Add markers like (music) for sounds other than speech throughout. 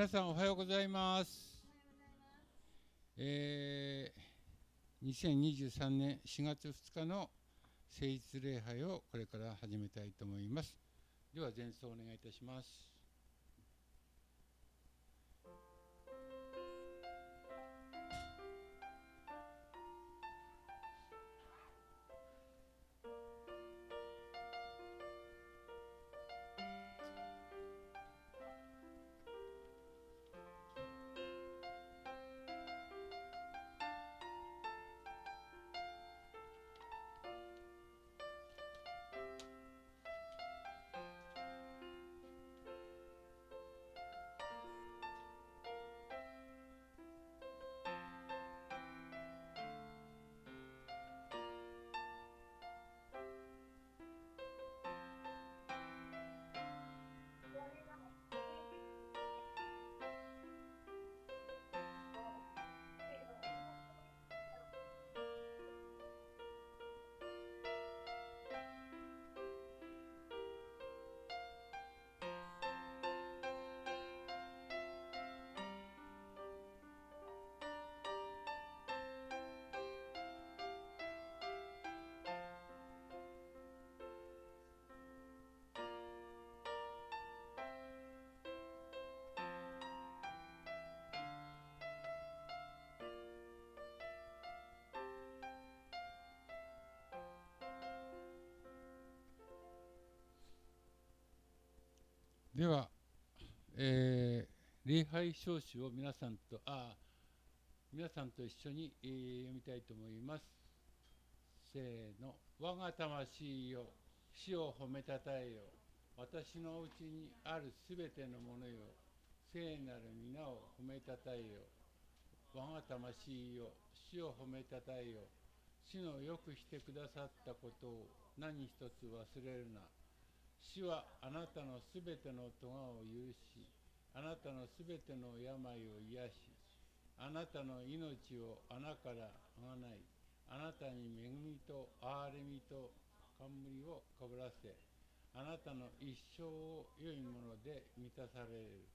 皆さんおはようございます。えー、2023年4月2日の聖日礼拝をこれから始めたいと思います。では前奏お願いいたします。では、えー礼拝証紙を皆さんとあ皆さんと一緒に、えー読みたいと思います。せーの。我が魂よ、死を褒めたたえよ。私のうちにあるすべてのものよ、聖なる皆を褒めたたえよ。我が魂よ、死を褒めたたえよ。死のよくしてくださったことを何一つ忘れるな。死はあなたのすべての咎を許し、あなたのすべての病を癒し、あなたの命を穴からあがない、あなたに恵みと憐れみと冠をかぶらせ、あなたの一生を良いもので満たされる。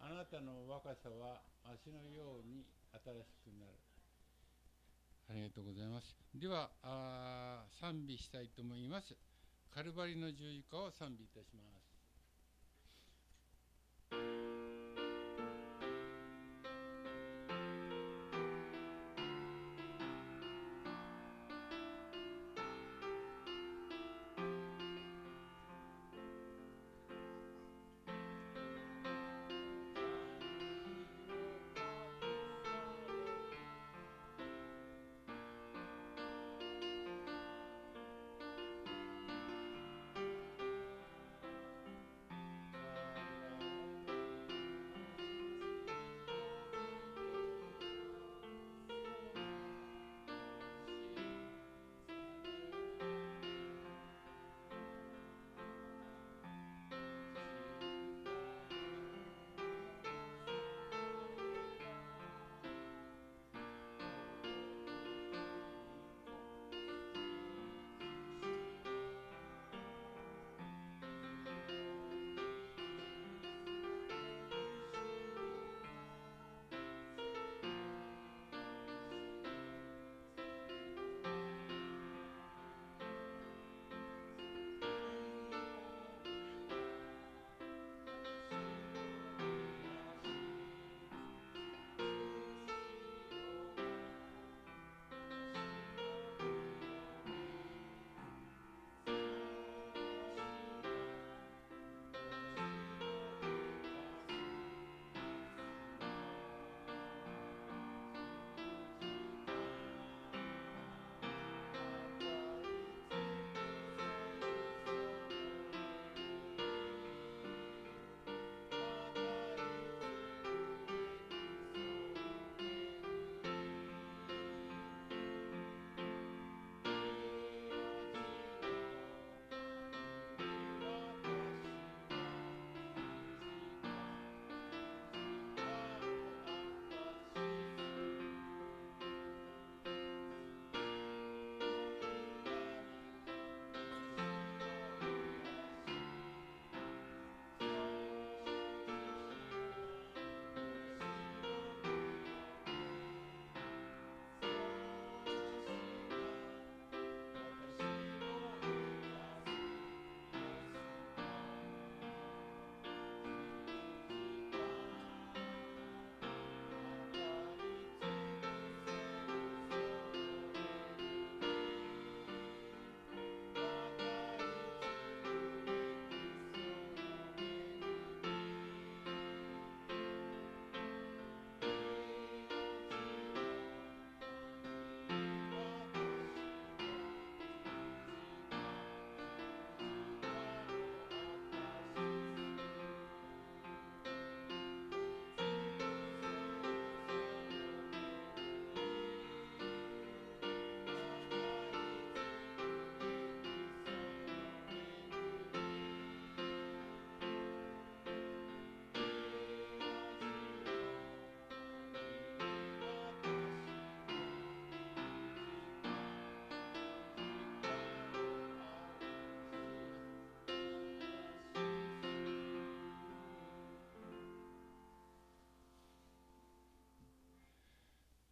あなたの若さは足のように新しくなる。ありがとうございます。では、賛美したいと思います。カルバリの十字架を賛美いたします。「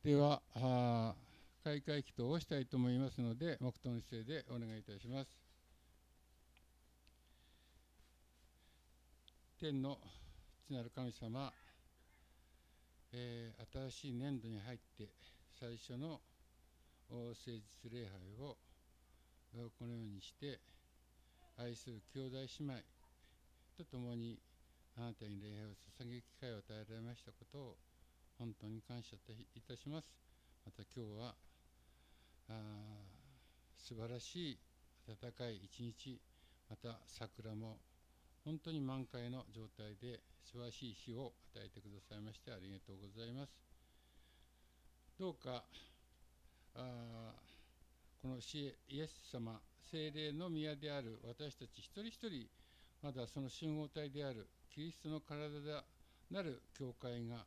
では開会祈祷をしたいと思いますので黙祷の姿勢でお願いいたします。天の父なる神様、えー、新しい年度に入って最初の誠実礼拝をこのようにして愛する兄弟姉妹と共にあなたに礼拝を捧げる機会を与えられましたことを本当に感謝いたします。また今日はあ素晴らしい暖かい一日また桜も本当に満開の状態で素晴らしい日を与えてくださいましてありがとうございます。どうかあこのイエス様精霊の宮である私たち一人一人まだその集合体であるキリストの体でなる教会が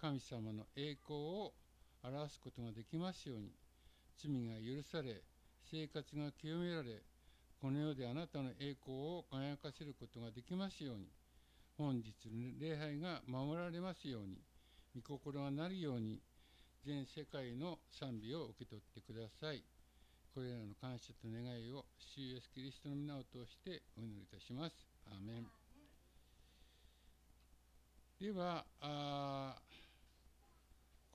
神様の栄光を表すことができますように罪が許され生活が清められこの世であなたの栄光を輝かせることができますように本日の礼拝が守られますように御心がなるように全世界の賛美を受け取ってください。これらの感謝と願いを主イエスキリストの皆を通してお祈りいたします。アーメン。では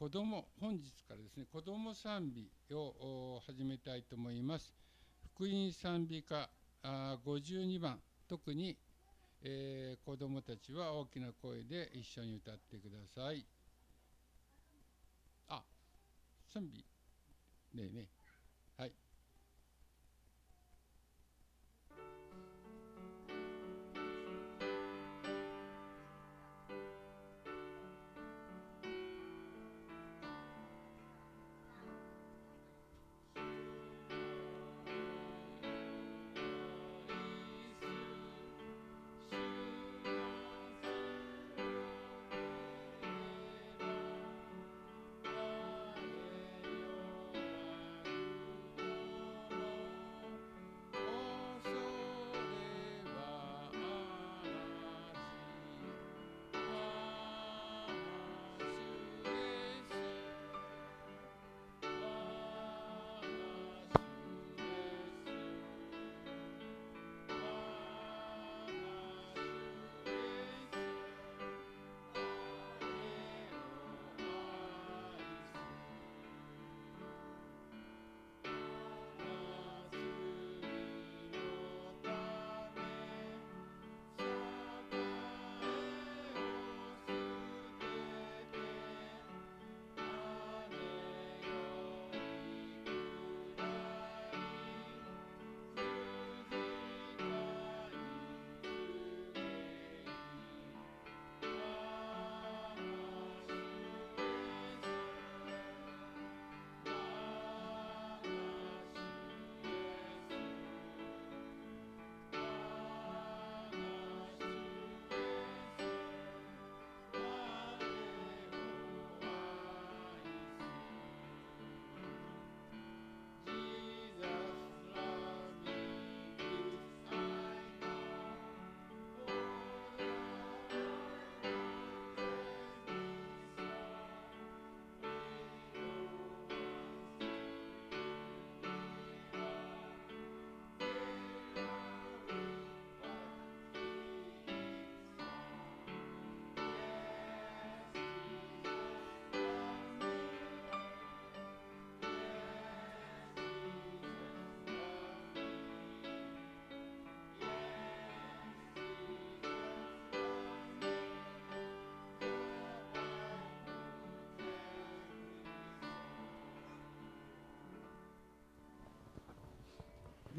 子供本日からですね子供賛美を始めたいと思います。福音賛美歌あ52番。特に、えー、子供たちは大きな声で一緒に歌ってください。あ賛美。ねえねえ。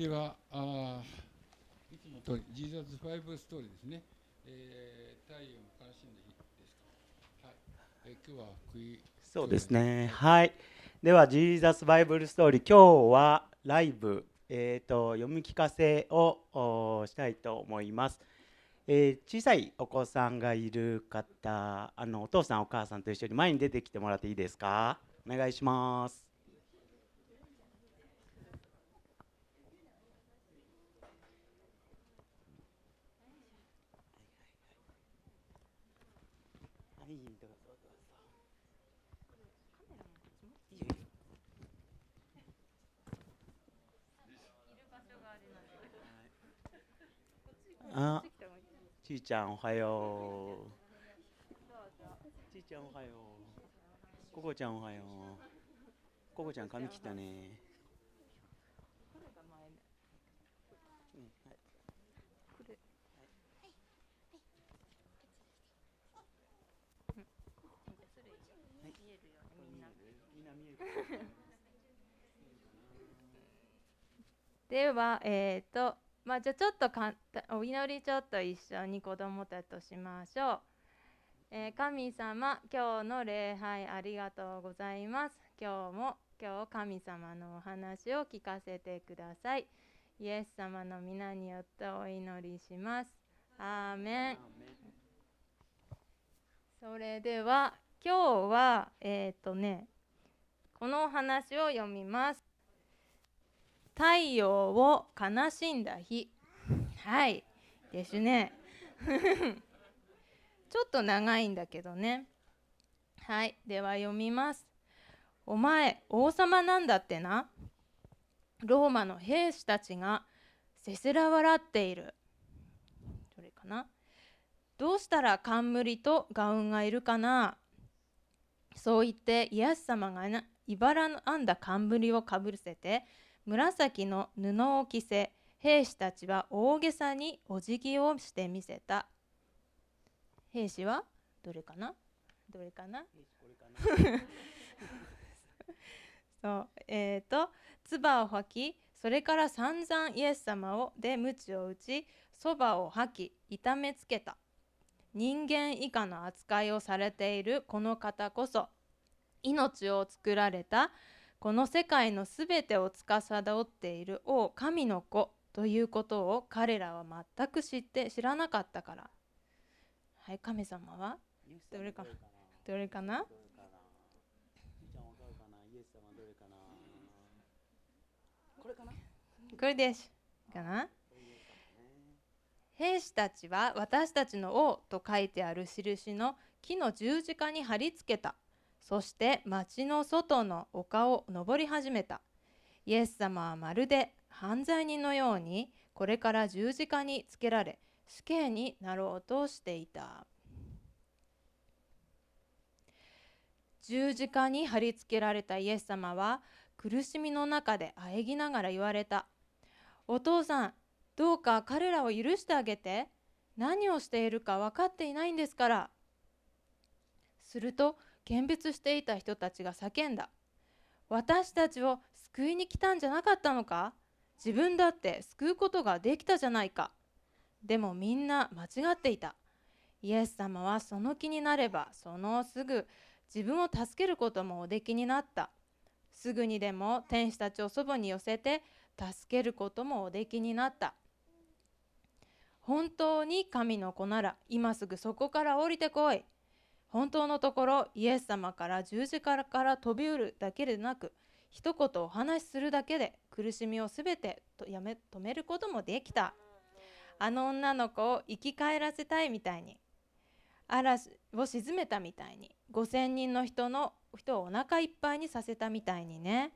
では、あいつもとり、ジーザズ・ファイブ・ストーリーですね。えー、太陽の悲しんだ日ですか？はい。えー、今日は福井。そうですね。はい。では、ジーザス・バイブル・ストーリー、今日はライブ、えーと、読み聞かせをしたいと思います。えー、小さいお子さんがいる方あのお父さんお母さんと一緒に前に出てきてもらっていいですか？お願いしますあちいちゃんおはよう。ちいちゃんおはよう。ここちゃんおはよう。ここちゃん髪切ったね。(laughs) では、えーとまあ、じゃあちょっとかんお祈りちょっと一緒に子供たちとしましょう。えー神様、今日の礼拝ありがとうございます。今日も今日神様のお話を聞かせてください。イエス様の皆によってお祈りします。アーメン。それでは今日はえっ、とねこのお話を読みます。太陽を悲しんだ日。はい。ですね。(laughs) ちょっと長いんだけどね。はい。では読みます。お前王様なんだってな。ローマの兵士たちがせせら笑っている。どれかな。どうしたら冠とガウンがいるかな。そう言ってイエス様がないばらの編んだ冠をかぶせて紫の布を着せ兵士たちは大げさにお辞儀をしてみせた。兵士はどれかな？どれかな？(laughs) そうえー、と唾を吐きそれから散々イエス様をで鞭を打ちそばを吐き痛めつけた。人間以下の扱いをされているこの方こそ命を作られたこの世界のすべてを司っている王神の子ということを彼らは全く知って知らなかったから。はい神様は？どれかどれかな？これかな？これです。かな？兵士たちは私たちの王と書いてある印の木の十字架に貼り付けたそして町の外の丘を登り始めた。イエス様はまるで犯罪人のようにこれから十字架につけられ死刑になろうとしていた。十字架に貼り付けられたイエス様は苦しみの中で喘ぎながら言われた。お父さんどうか彼らを許してあげて。何をしているか分かっていないんですから。すると見物していた人たちが叫んだ私たちを救いに来たんじゃなかったのか？自分だって救うことができたじゃないかでもみんな間違っていた。イエス様はその気になればそのすぐ自分を助けることもおできになった。すぐにでも天使たちをそばに寄せて助けることもおできになった。本当に神の子なら今すぐそこから降りてこい。本当のところイエス様から十字架から飛び降るだけでなく一言お話しするだけで苦しみをすべてとやめ止めることもできた。あの女の子を生き返らせたいみたいに嵐を沈めたみたいに5,000人の人の人をお腹いっぱいにさせたみたいにね。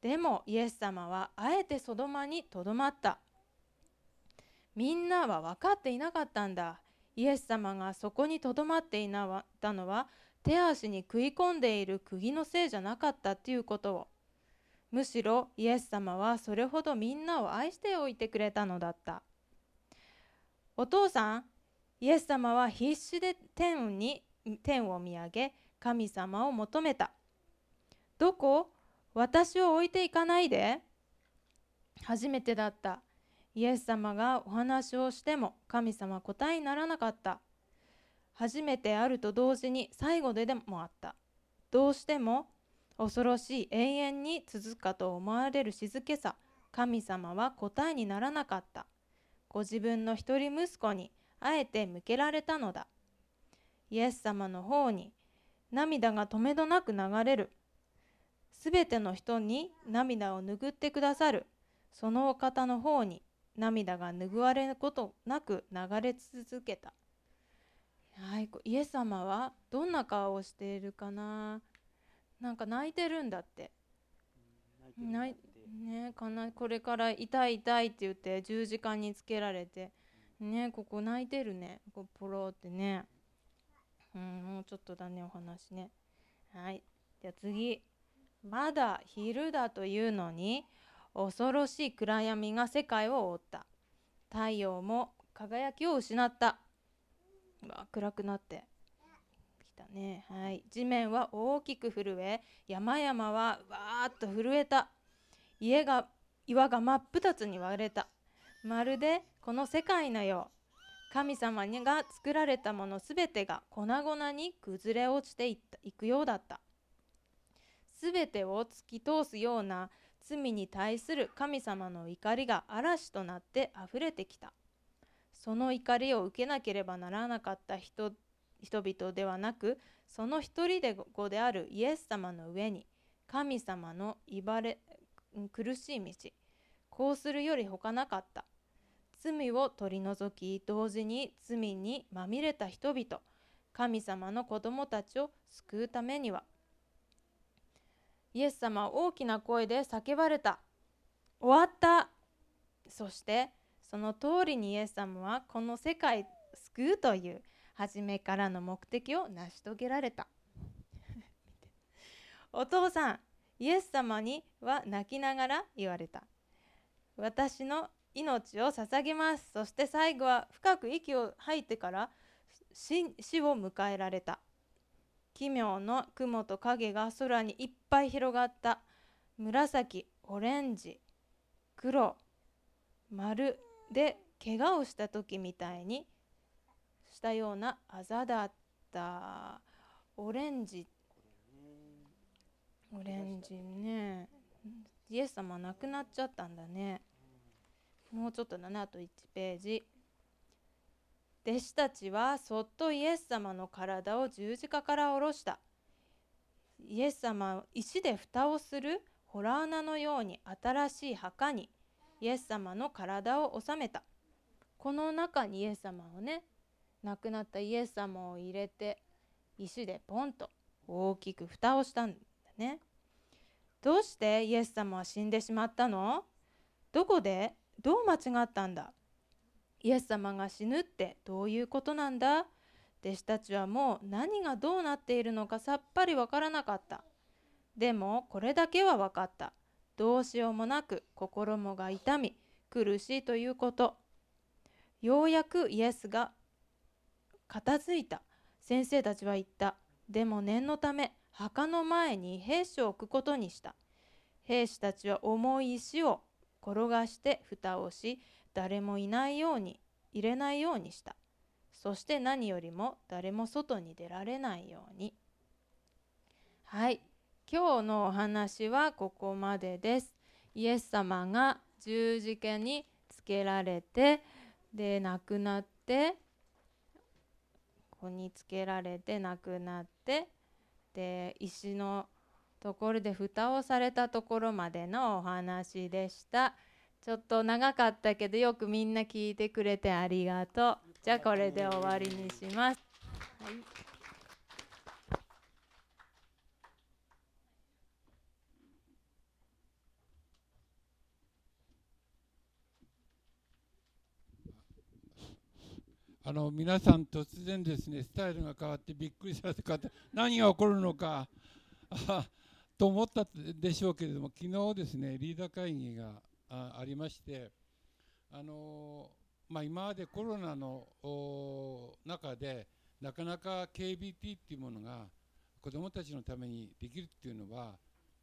でもイエス様はあえてソドマにとどまった。みんなは分かっていなかったんだ。イエス様がそこにとどまっていなかったのは手足に食い込んでいる釘のせいじゃなかったっていうことをむしろイエス様はそれほどみんなを愛しておいてくれたのだった。お父さんイエス様は必死で天に天を見上げ神様を求めたどこ？私を置いていかないで初めてだった。イエス様がお話をしても神様は答えにならなかった。初めてあると同時に最後ででもあった。どうしても恐ろしい永遠に続くかと思われる静けさ神様は答えにならなかった。ご自分の一人息子にあえて向けられたのだ。イエス様の方に涙が止めどなく流れる。すべての人に涙を拭ってくださる。そのお方の方に涙が拭われることなく流れ続けた。はい、こイエス様はどんな顔をしているかな。なんか泣いてるんだって。泣いねかなこれから痛い痛いって言って十字架につけられて。ねここ泣いてるね。こうポロってね。うんもうちょっとだねお話ね。はい。じゃあ次。まだ昼だというのに恐ろしい暗闇が世界を覆った。太陽も輝きを失った。わ暗くなってきたね。はい。地面は大きく震え山々はわーっと震えた。家が岩が真っ二つに割れた。まるでこの世界のよう。神様にが作られたものすべてが粉々に崩れ落ちていったいくようだった。すべてを突き通すような罪に対する神様の怒りが嵐となってあふれてきた。その怒りを受けなければならなかった人々ではなくその一人で子であるイエス様の上に神様のいばれ苦しい道こうするより他なかった。罪を取り除き同時に罪にまみれた人々神様の子供たちを救うためにはイエス様は大きな声で叫ばれた。終わった。そしてその通りにイエス様はこの世界救うという初めからの目的を成し遂げられた。(laughs) お父さんイエス様には泣きながら言われた。私の命を捧げます。そして最後は深く息を吐いてから死を迎えられた奇妙な雲と影が空にいっぱい広がった。紫オレンジ黒丸で怪我をした時みたいにしたようなあざだった。オレンジ。オレンジね。イエス様亡くなっちゃったんだね。もうちょっとだなあと1ページ。弟子たちはそっとイエス様の体を十字架から下ろした。イエス様を石で蓋をするホラー穴のように新しい墓にイエス様の体を収めた。この中にイエス様をね亡くなったイエス様を入れて石でポンと大きく蓋をしたんだね。どうしてイエス様は死んでしまったの？どこで？どう間違ったんだ？イエス様が死ぬってどういうことなんだ？弟子たちはもう何がどうなっているのかさっぱりわからなかった。でもこれだけは分かった。どうしようもなく心もが痛み苦しいということ。ようやくイエスが片付いた。先生たちは言った。でも念のため墓の前に兵士を置くことにした。兵士たちは重い石を転がして蓋をし誰もいないように入れないようにした。そして何よりも誰も外に出られないように。はい。今日のお話はここまでです。イエス様が十字架につけられてで亡くなってここにつけられて亡くなってで石のところで蓋をされたところまでのお話でした。ちょっと長かったけどよくみんな聞いてくれてありがとう。じゃあこれで終わりにします。はいあの皆さん突然ですねスタイルが変わってびっくりされた何が起こるのか (laughs) と思ったでしょうけれども昨日ですねリーダー会議があありましてあのまあ、今までコロナの中でなかなか KBT っていうものが子どもたちのためにできるっていうのは、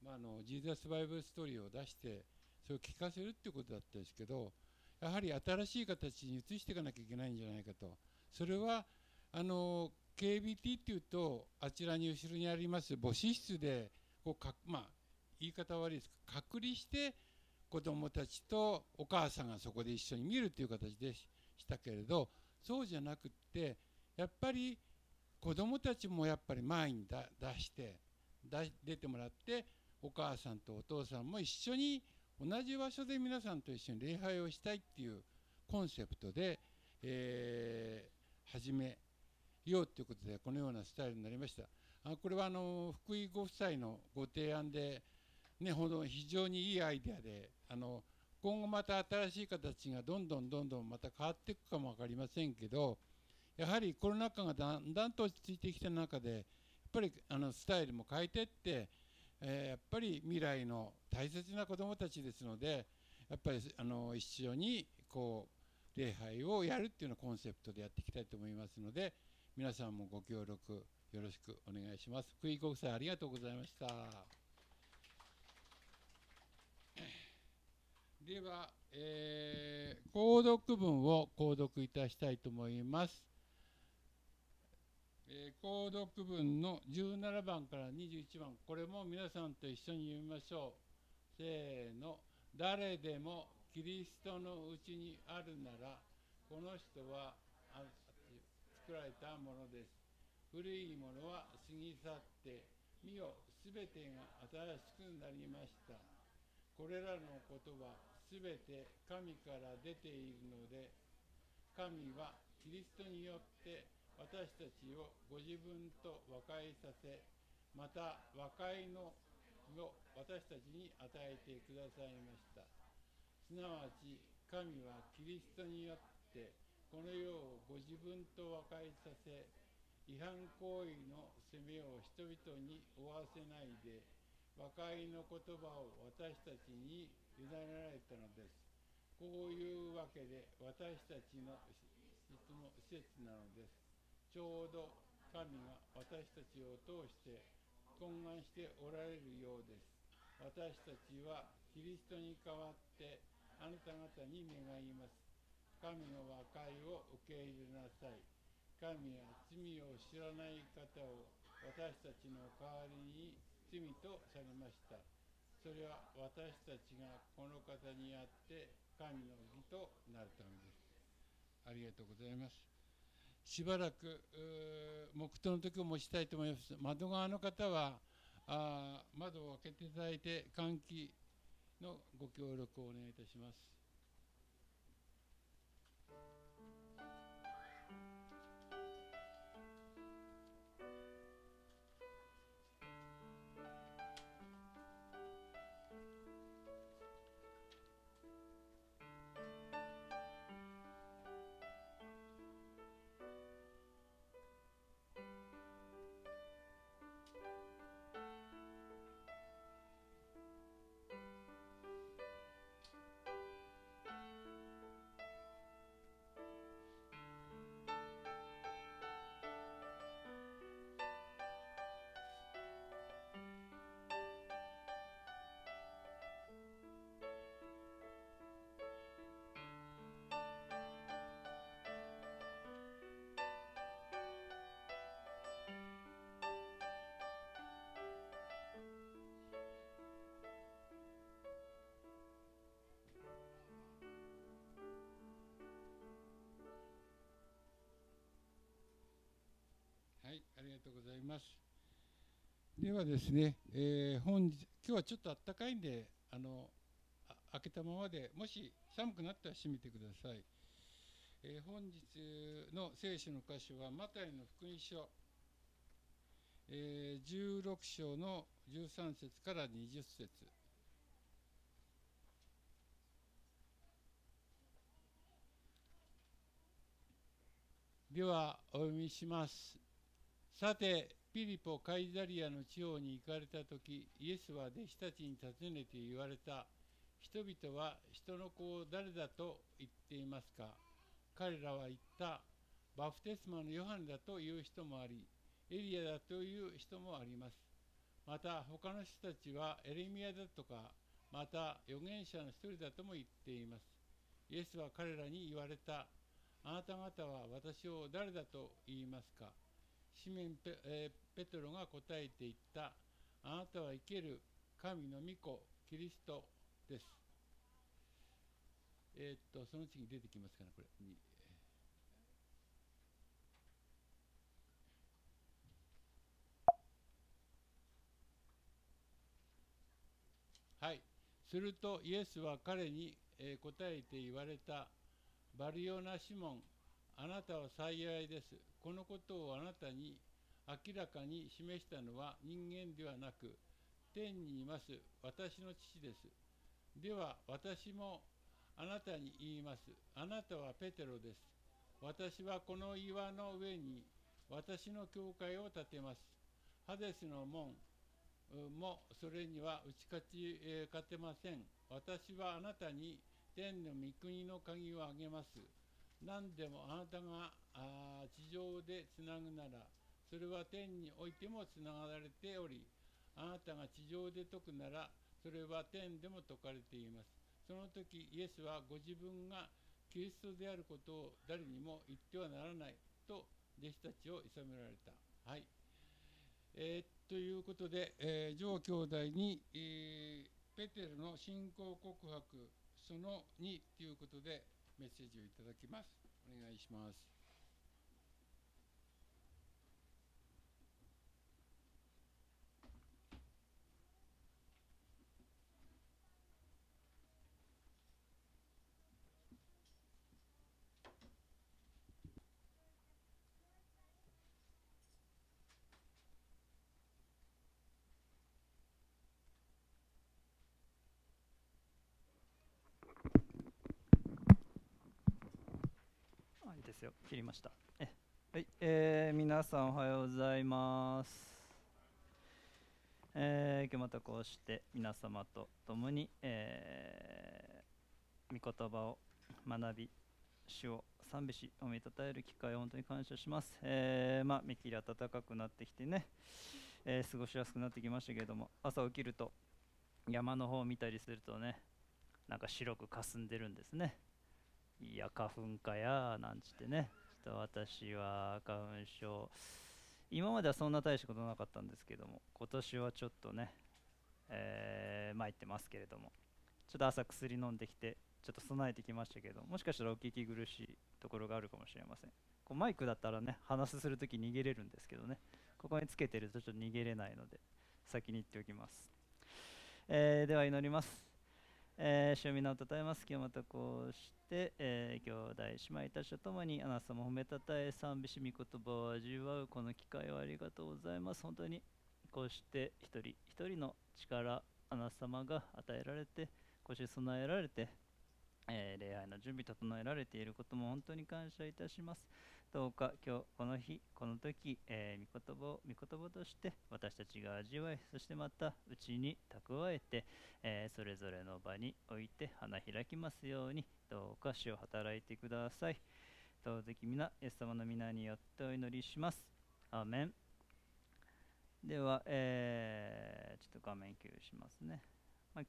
まあ、あのジーザスバイブストーリーを出してそれを聞かせるっていうことだったんですけどやはり新しい形に移していかなきゃいけないんじゃないかと。それはあの KBT っていうとあちらに後ろにあります母子室でこうか、まあ、言い方悪いです。隔離して子供たちとお母さんがそこで一緒に見るという形でしたけれどそうじゃなくってやっぱり子供たちもやっぱり前に出して出てもらってお母さんとお父さんも一緒に同じ場所で皆さんと一緒に礼拝をしたいっていうコンセプトで、えー、始めようということでこのようなスタイルになりました。あこれはあの福井ご夫妻のご提案で、ね、ほど非常にいいアイデアであの今後また新しい形がどんどんどんどんまた変わっていくかも分かりませんけどやはりコロナ禍がだんだんと落ち着いてきた中でやっぱりあのスタイルも変えていって、えーやっぱり未来の大切な子どもたちですのでやっぱりあの一緒にこう礼拝をやるっていうのをコンセプトでやっていきたいと思いますので皆さんもご協力よろしくお願いします。福井国際ありがとうございました。では、えー、購読文を購読いたしたいと思います。えー、購読文の17番から21番、これも皆さんと一緒に読みましょう。せーの、誰でもキリストのうちにあるなら、この人は作られたものです。古いものは過ぎ去って、見よ、すべてが新しくなりました。これらのことはすべて神から出ているので、神はキリストによって私たちをご自分と和解させ、また和解のを私たちに与えてくださいました。すなわち神はキリストによってこの世をご自分と和解させ、違反行為の責めを人々に負わせないで、和解の言葉を私たちに委ねられたのです。こういうわけで私たちの質の施設なのです。ちょうど神が私たちを通して懇願しておられるようです。私たちはキリストに代わってあなた方に願います。神の和解を受け入れなさい。神は罪を知らない方を私たちの代わりに罪とされました。それは私たちがこの方にあって神の義となるためです。ありがとうございます。しばらく黙祷の時を持ちたいと思います。窓側の方はあ窓を開けていただいて換気のご協力をお願いいたします。りがとうございます。ではですね、えー本日今日はちょっと暖かいんで、あの開けたままで、もし寒くなったら閉めてください。えー本日の聖書の箇所はマタイの福音書、えー16章の13節から20節ではお読みします。さて、ピリポ・カイザリアの地方に行かれたとき、イエスは弟子たちに尋ねて言われた。人々は人の子を誰だと言っていますか？彼らは言った。バプテスマのヨハネだという人もあり、エリアだという人もあります。また他の人たちはエレミアだとか、また預言者の一人だとも言っています。イエスは彼らに言われた。あなた方は私を誰だと言いますか？シメンペ,、えペトロが答えて言った。あなたは生ける神の御子、キリストです。えーっと、その次に出てきますかね、これ。にはい。するとイエスは彼に、え答えて言われた。バリオナ・シモン、あなたは幸いです。このことをあなたに明らかに示したのは人間ではなく、天にいます私の父です。では私もあなたに言います。あなたはペテロです。私はこの岩の上に私の教会を建てます。ハデスの門もそれには打ち勝ち、え勝てません。私はあなたに天の御国の鍵をあげます。何でもあなたがあ地上でつなぐなら、それは天においてもつながられており、あなたが地上で解くなら、それは天でも解かれています。その時、イエスはご自分がキリストであることを誰にも言ってはならないと弟子たちを諌められた。はい。えーということで、えー、ジョー兄弟に、えーペテルの信仰告白その2ということでメッセージをいただきます。お願いします。ですよ。切りました。えはい、えー、皆さんおはようございます。えー、今日またこうして皆様と共に、えー、御言葉を学び主を賛美しおめたたえる機会を本当に感謝します、えー、まあめきり暖かくなってきてね、えー過ごしやすくなってきましたけれども朝起きると山の方を見たりするとねなんか白く霞んでるんですね。いや花粉かやなんちってね。ちょっと私は花粉症。今まではそんな大したことなかったんですけども今年はちょっとね、えー、参ってますけれども。ちょっと朝薬飲んできてちょっと備えてきましたけどもしかしたらお聞き苦しいところがあるかもしれません。こうマイクだったらね話するとき逃げれるんですけどね。ここにつけてるとちょっと逃げれないので先に言っておきます、えーでは祈ります。えー、主を皆をたたえます。今日またこうして、えー兄弟姉妹たちと共にあなた様を褒めたたえ賛美し御言葉を味わうこの機会をありがとうございます。本当にこうして一人一人の力あなた様が与えられてこうして備えられて、えー礼拝の準備整えられていることも本当に感謝いたします。どうか今日この日この時、えー御言葉を御言葉として私たちが味わいそしてまたうちに蓄えてえーそれぞれの場において花開きますようにどうか主を働いてください。どうぞ皆、イエス様の皆によってお祈りします。アーメン。では、えーちょっと画面共有しますね。まあ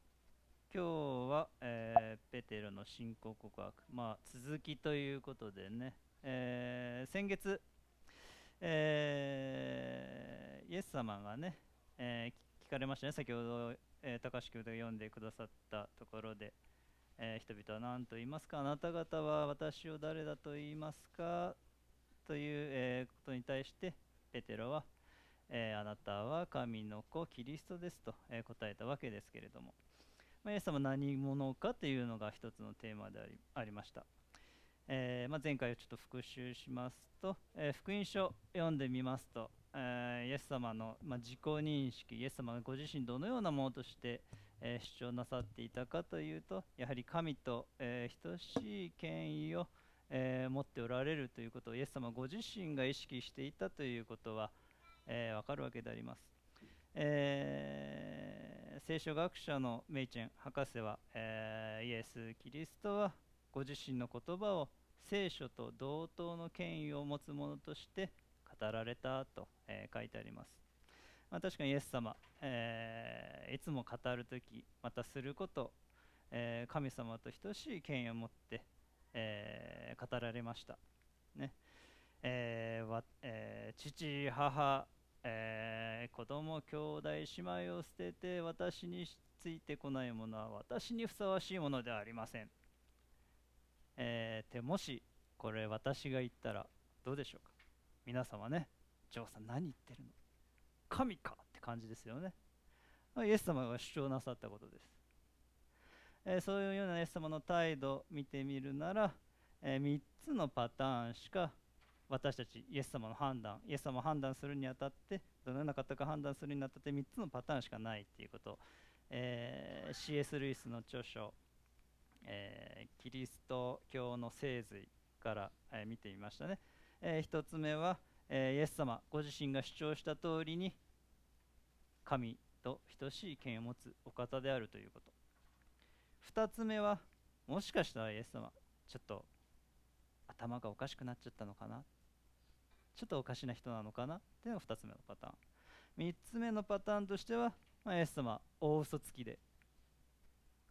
今日は、えペテロの信仰告白、まあ、続きということでね、えー先月、えーイエス様がね、えー聞かれましたね、先ほど、えー高橋兄弟が読んでくださったところで、え人々は何と言いますか、あなた方は私を誰だと言いますか？という、えことに対して、ペテロは、えあなたは神の子、キリストですと、え答えたわけですけれども、まあ、イエス様何者かというのが一つのテーマでありました。えーまあ、前回をちょっと復習しますと、えー福音書読んでみますと、えーイエス様の、まあ、自己認識、イエス様がご自身どのようなものとして、え主張なさっていたかというと、やはり神と、え等しい権威を、え持っておられるということをイエス様ご自身が意識していたということは、えーわかるわけであります。えー聖書学者のメイチェン博士は、えーイエス・キリストはご自身の言葉を聖書と同等の権威を持つものとして語られたと、えー書いてあります。まあ、確かにイエス様、えーいつも語るとき、またすること、えー神様と等しい権威を持って、え語られました。ねえーわえ父、母、えー子供、兄弟、姉妹を捨てて私についてこない者は私にふさわしいものではありません。えー、でもしこれ私が言ったらどうでしょうか？皆様ね、ジョーさん何言ってるの？神か？って感じですよね。イエス様が主張なさったことです。えーそういうようなイエス様の態度を見てみるなら、え3つのパターンしか私たちイエス様の判断イエス様を判断するにあたってどのような方か判断するにあたって3つのパターンしかないっていうこと、えー C.S. ルイスの著書、えーキリスト教の聖髄から、えー見てみましたね、え1つ目は、えイエス様ご自身が主張した通りに神と等しい権を持つお方であるということ。2つ目はもしかしたらイエス様ちょっと頭がおかしくなっちゃったのかな？ちょっとおかしな人なのかな？っていうのが2つ目のパターン。3つ目のパターンとしては、まあ、イエス様大嘘つきで、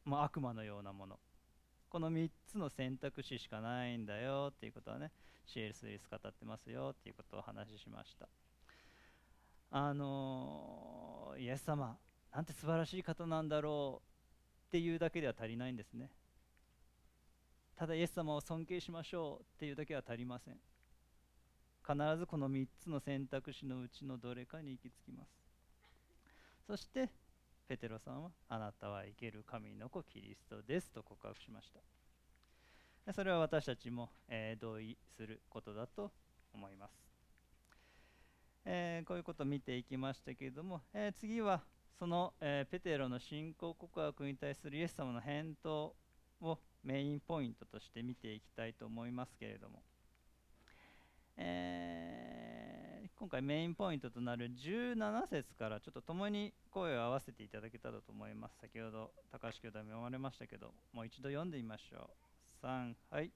まあ、悪魔のようなもの。この3つの選択肢しかないんだよっていうことはね C.S. リス語ってますよっていうことをお話ししました。あのイエス様なんて素晴らしい方なんだろうっていうだけでは足りないんですね。ただイエス様を尊敬しましょうっていうだけは足りません。必ずこの3つの選択肢のうちのどれかに行き着きます。そしてペテロさんはあなたは生ける神の子キリストですと告白しました。それは私たちも、えー同意することだと思います、えーこういうことを見ていきましたけれども、えー次はその、えペテロの信仰告白に対するイエス様の返答をメインポイントとして見ていきたいと思いますけれども、えー今回メインポイントとなる17節からちょっと共に声を合わせていただけたらと思います。先ほど高橋兄弟も読まれましたけどもう一度読んでみましょう。3はい。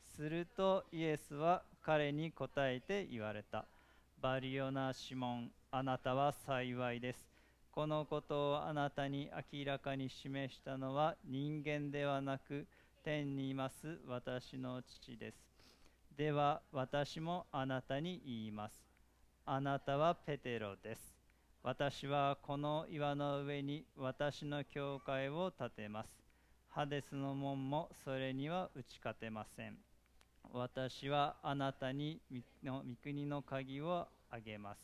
するとイエスは彼に答えて言われた。バリオナ・シモンあなたは幸いです。このことをあなたに明らかに示したのは人間ではなく天にいます私の父です。では私もあなたに言います。あなたはペテロです。私はこの岩の上に私の教会を建てます。ハデスの門もそれには打ち勝てません。私はあなたに御国の鍵をあげます。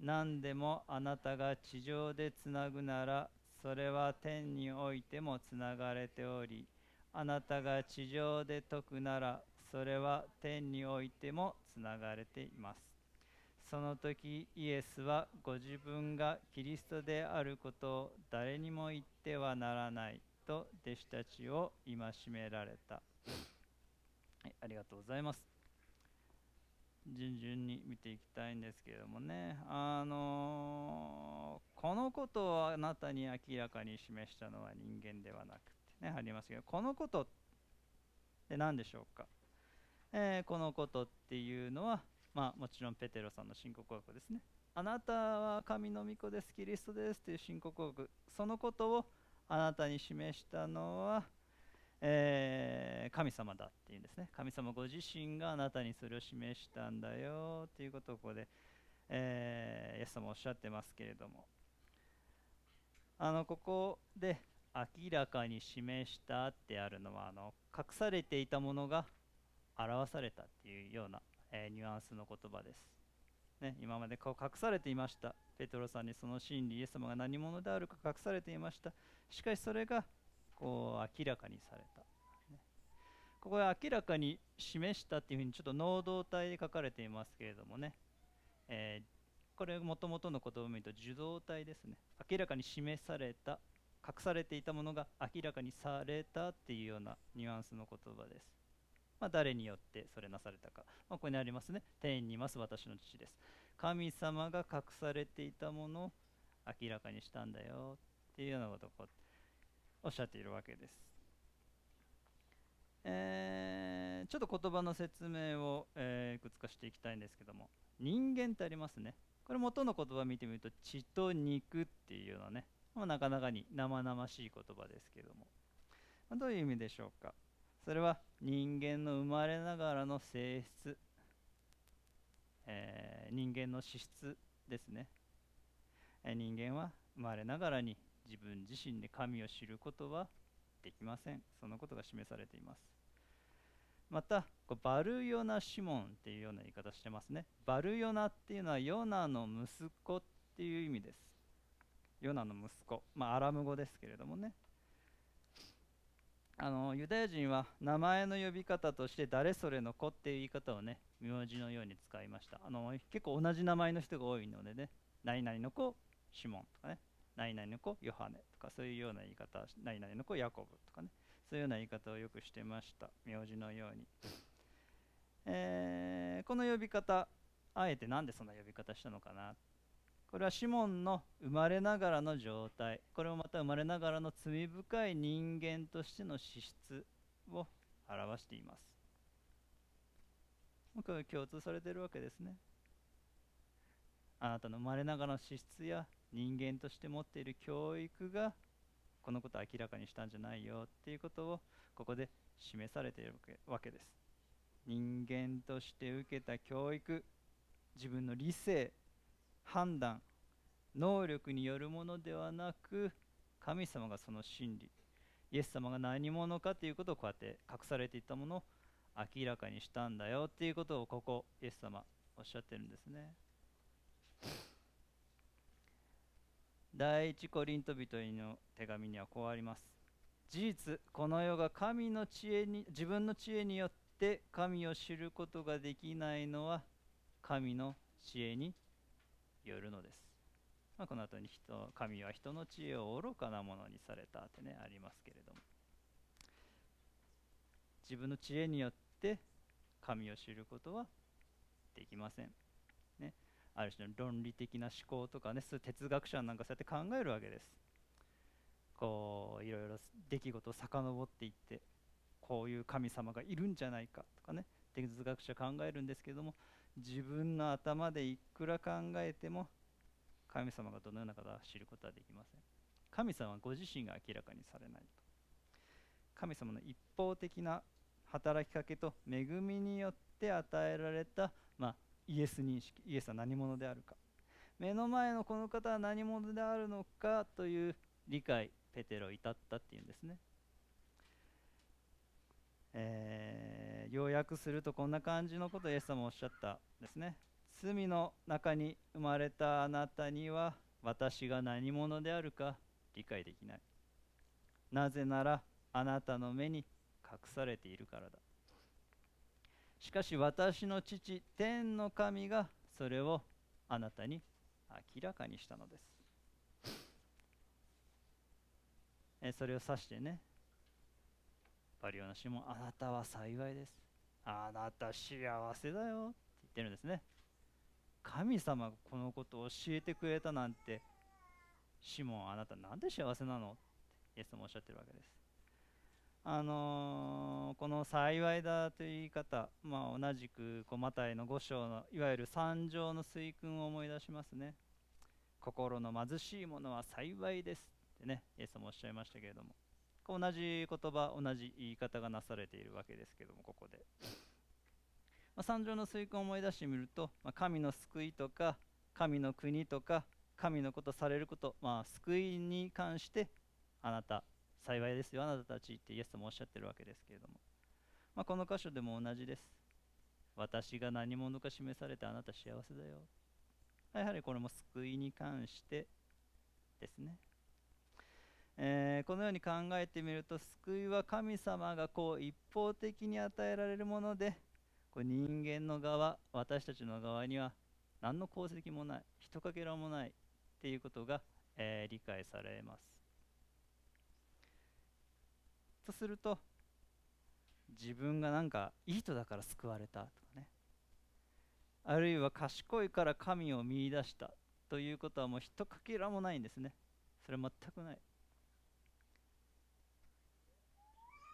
何でもあなたが地上でつなぐならそれは天においてもつながれておりあなたが地上で解くならそれは天においてもつながれています。その時イエスはご自分がキリストであることを誰にも言ってはならないと弟子たちを戒められた、はい、ありがとうございます。順々に見ていきたいんですけれどもね。あのーこのことをあなたに明らかに示したのは人間ではなくてねありますけどこのことって何でしょうか、えーこのことっていうのはまあもちろんペテロさんの申告告白ですね。あなたは神の御子です。キリストですという申告。告白そのことをあなたに示したのは、えー神様だっていうんですね。神様ご自身があなたにそれを示したんだよということをここで、えーイエス様おっしゃってますけれども。あのここで明らかに示したってあるのはあの隠されていたものが表されたっていうような、えニュアンスの言葉です、ね、今までこう隠されていました。ペトロさんにその真理イエス様が何者であるか隠されていました。しかしそれがこう明らかにされた、ここは明らかに示したっていうふうにちょっと能動体で書かれていますけれどもね、えーこれもともとの言葉を見ると受動体ですね。明らかに示された隠されていたものが明らかにされたっていうようなニュアンスの言葉です。まあ、誰によってそれなされたか、まあ、ここにありますね。天にいます私の父です。神様が隠されていたものを明らかにしたんだよ。っていうようなことをこおっしゃっているわけです。えーちょっと言葉の説明を、えーいくつかしていきたいんですけども。人間ってありますね。これ元の言葉見てみると血と肉っていうようなね、まあ、なかなかに生々しい言葉ですけども、どういう意味でしょうか。それは人間の生まれながらの性質、えー人間の資質ですね、えー人間は生まれながらに自分自身で神を知ることはできません。そのことが示されています。またこうバルヨナ・シモンっていうような言い方してますね。バルヨナっていうのはヨナの息子っていう意味です。ヨナの息子。まあアラム語ですけれどもね。あのユダヤ人は名前の呼び方として誰それの子っていう言い方をね名字のように使いました。あの結構同じ名前の人が多いのでね何々の子シモンとかね何々の子ヨハネとかそういうような言い方何々の子ヤコブとかねそういうような言い方をよくしてました。名字のように、えーこの呼び方あえてなんでそんな呼び方したのかなこれはシモンの生まれながらの状態。これもまた生まれながらの罪深い人間としての資質を表しています。これ共通されているわけですね。あなたの生まれながらの資質や人間として持っている教育がこのことを明らかにしたんじゃないよっていうことをここで示されているわけです。人間として受けた教育自分の理性判断能力によるものではなく神様がその真理イエス様が何者かということをこうやって隠されていたものを明らかにしたんだよっていうことをここイエス様おっしゃってるんですね。第一コリント人への手紙にはこうあります。事実この世が神の知恵に自分の知恵によって神を知ることができないのは神の知恵によるのです、まあ、この後に人神は人の知恵を愚かなものにされたってねありますけれども。自分の知恵によって神を知ることはできません、ね、ある種の論理的な思考とかね哲学者なんかそうやって考えるわけです。こういろいろ出来事を遡っていってこういう神様がいるんじゃないかとかね哲学者考えるんですけども自分の頭でいくら考えても神様がどのような方か知ることはできません。神様はご自身が明らかにされないと。神様の一方的な働きかけと恵みによって与えられた、まあ、イエス認識イエスは何者であるか。目の前のこの方は何者であるのかという理解ペテロ至ったっていうんですね、えー要約するとこんな感じのことをイエス様おっしゃったですね。罪の中に生まれたあなたには私が何者であるか理解できない。なぜならあなたの目に隠されているからだ。しかし私の父天の神がそれをあなたに明らかにしたのです。それを指してねパリオナシモンあなたは幸いです。あなた幸せだよ。って言ってるんですね。神様がこのことを教えてくれたなんて。シモンあなたなんで幸せなの？ってイエスもおっしゃってるわけです。あのー、この幸いだという言い方、まあ、同じくこうマタイの5章のいわゆる三条の水訓を思い出しますね。心の貧しいものは幸いです。ってねイエスもおっしゃいましたけれども。同じ言葉同じ言い方がなされているわけですけどもここで、まあ、三条の水訓を思い出してみると、まあ、神の救いとか神の国とか神のことされること、まあ、救いに関してあなた幸いですよあなたたちってイエスもおっしゃってるわけですけれども、まあ、この箇所でも同じです。私が何者か示されてあなた幸せだよ。やはりこれも救いに関してですね。えー、このように考えてみると救いは神様がこう一方的に与えられるものでこう人間の側私たちの側には何の功績もないひとかけらもないっていうことが、えー、理解されます。とすると自分がなんかいい人だから救われたとかね。あるいは賢いから神を見いだしたということはもうひとかけらもないんですね。それは全くない。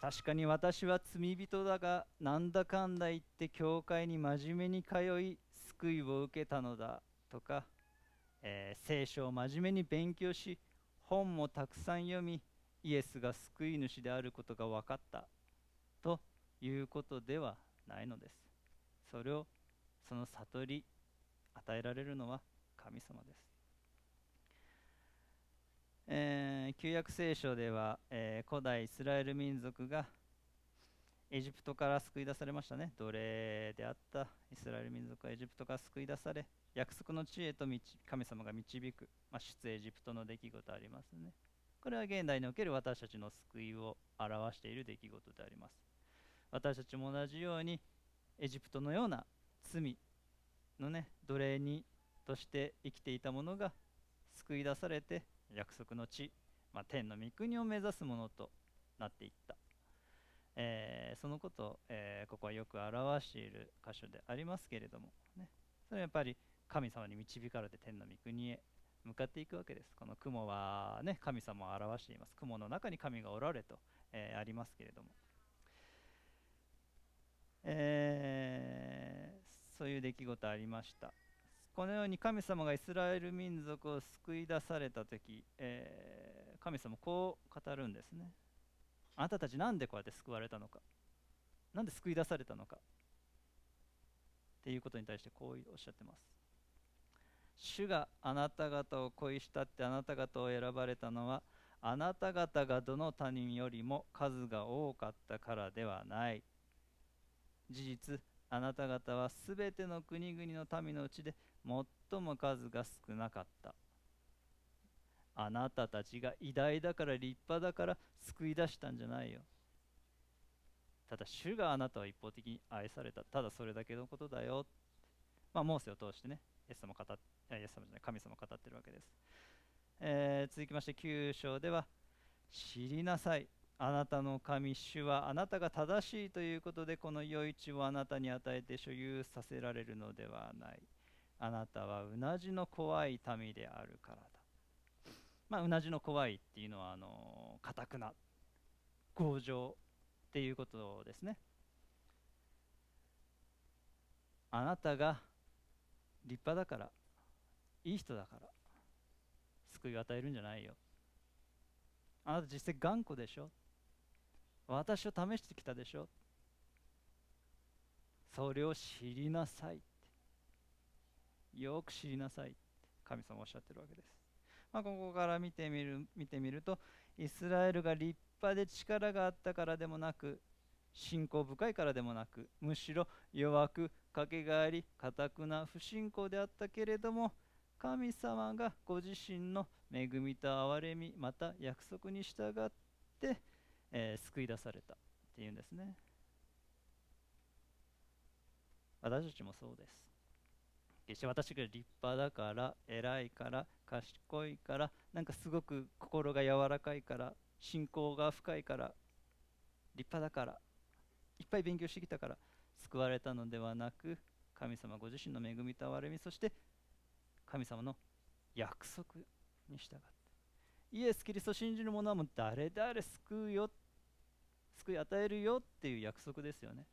確かに私は罪人だがなんだかんだ言って教会に真面目に通い救いを受けたのだとか、えー、聖書を真面目に勉強し本もたくさん読みイエスが救い主であることが分かったということではないのです。それをその悟り与えられるのは神様です。えー、旧約聖書では、えー、古代イスラエル民族がエジプトから救い出されましたね。奴隷であったイスラエル民族はエジプトから救い出され約束の地へと神様が導く、まあ、出エジプトの出来事ありますね。これは現代における私たちの救いを表している出来事であります。私たちも同じようにエジプトのような罪のね奴隷にとして生きていたものが救い出されて約束の地、まあ、天の御国を目指すものとなっていった、えーそのことを、えーここはよく表している箇所でありますけれども、ね、それはやっぱり神様に導かれて天の御国へ向かっていくわけです。この雲はね神様を表しています。雲の中に神がおられと、えーありますけれども、えそういう出来事ありました。このように神様がイスラエル民族を救い出された時、えー神様こう語るんですね。あなたたちなんでこうやって救われたのか。なんで救い出されたのか。っていうことに対してこうおっしゃってます。主があなた方を恋したってあなた方を選ばれたのはあなた方がどの他人よりも数が多かったからではない。事実あなた方はすべての国々の民のうちで最も数が少なかった。あなたたちが偉大だから立派だから救い出したんじゃないよ。ただ主があなたを一方的に愛された。ただそれだけのことだよ。まあモーセを通してねイエス様語っあイエス様じゃない神様語ってるわけです、えー続きまして9章では知りなさい。あなたの神主はあなたが正しいということでこの余市をあなたに与えて所有させられるのではない。あなたはうなじの怖い民であるからだ。まあうなじの怖いっていうのはあのかたくな強情っていうことですね。あなたが立派だからいい人だから救いを与えるんじゃないよ。あなた実際頑固でしょ。私を試してきたでしょ。それを知りなさい。よく知りなさい。神様おっしゃってるわけです、まあ、ここから見てみる見てみるとイスラエルが立派で力があったからでもなく信仰深いからでもなくむしろ弱くかけがあり堅くな不信仰であったけれども神様がご自身の恵みと憐れみまた約束に従って、えー救い出された。っていうんですね。私たちもそうです。決して私が立派だから偉いから賢いからなんかすごく心が柔らかいから信仰が深いから立派だからいっぱい勉強してきたから救われたのではなく神様ご自身の恵みと憐れみそして神様の約束に従って。イエス・キリストを信じる者はもう誰々救うよ救い与えるよっていう約束ですよね。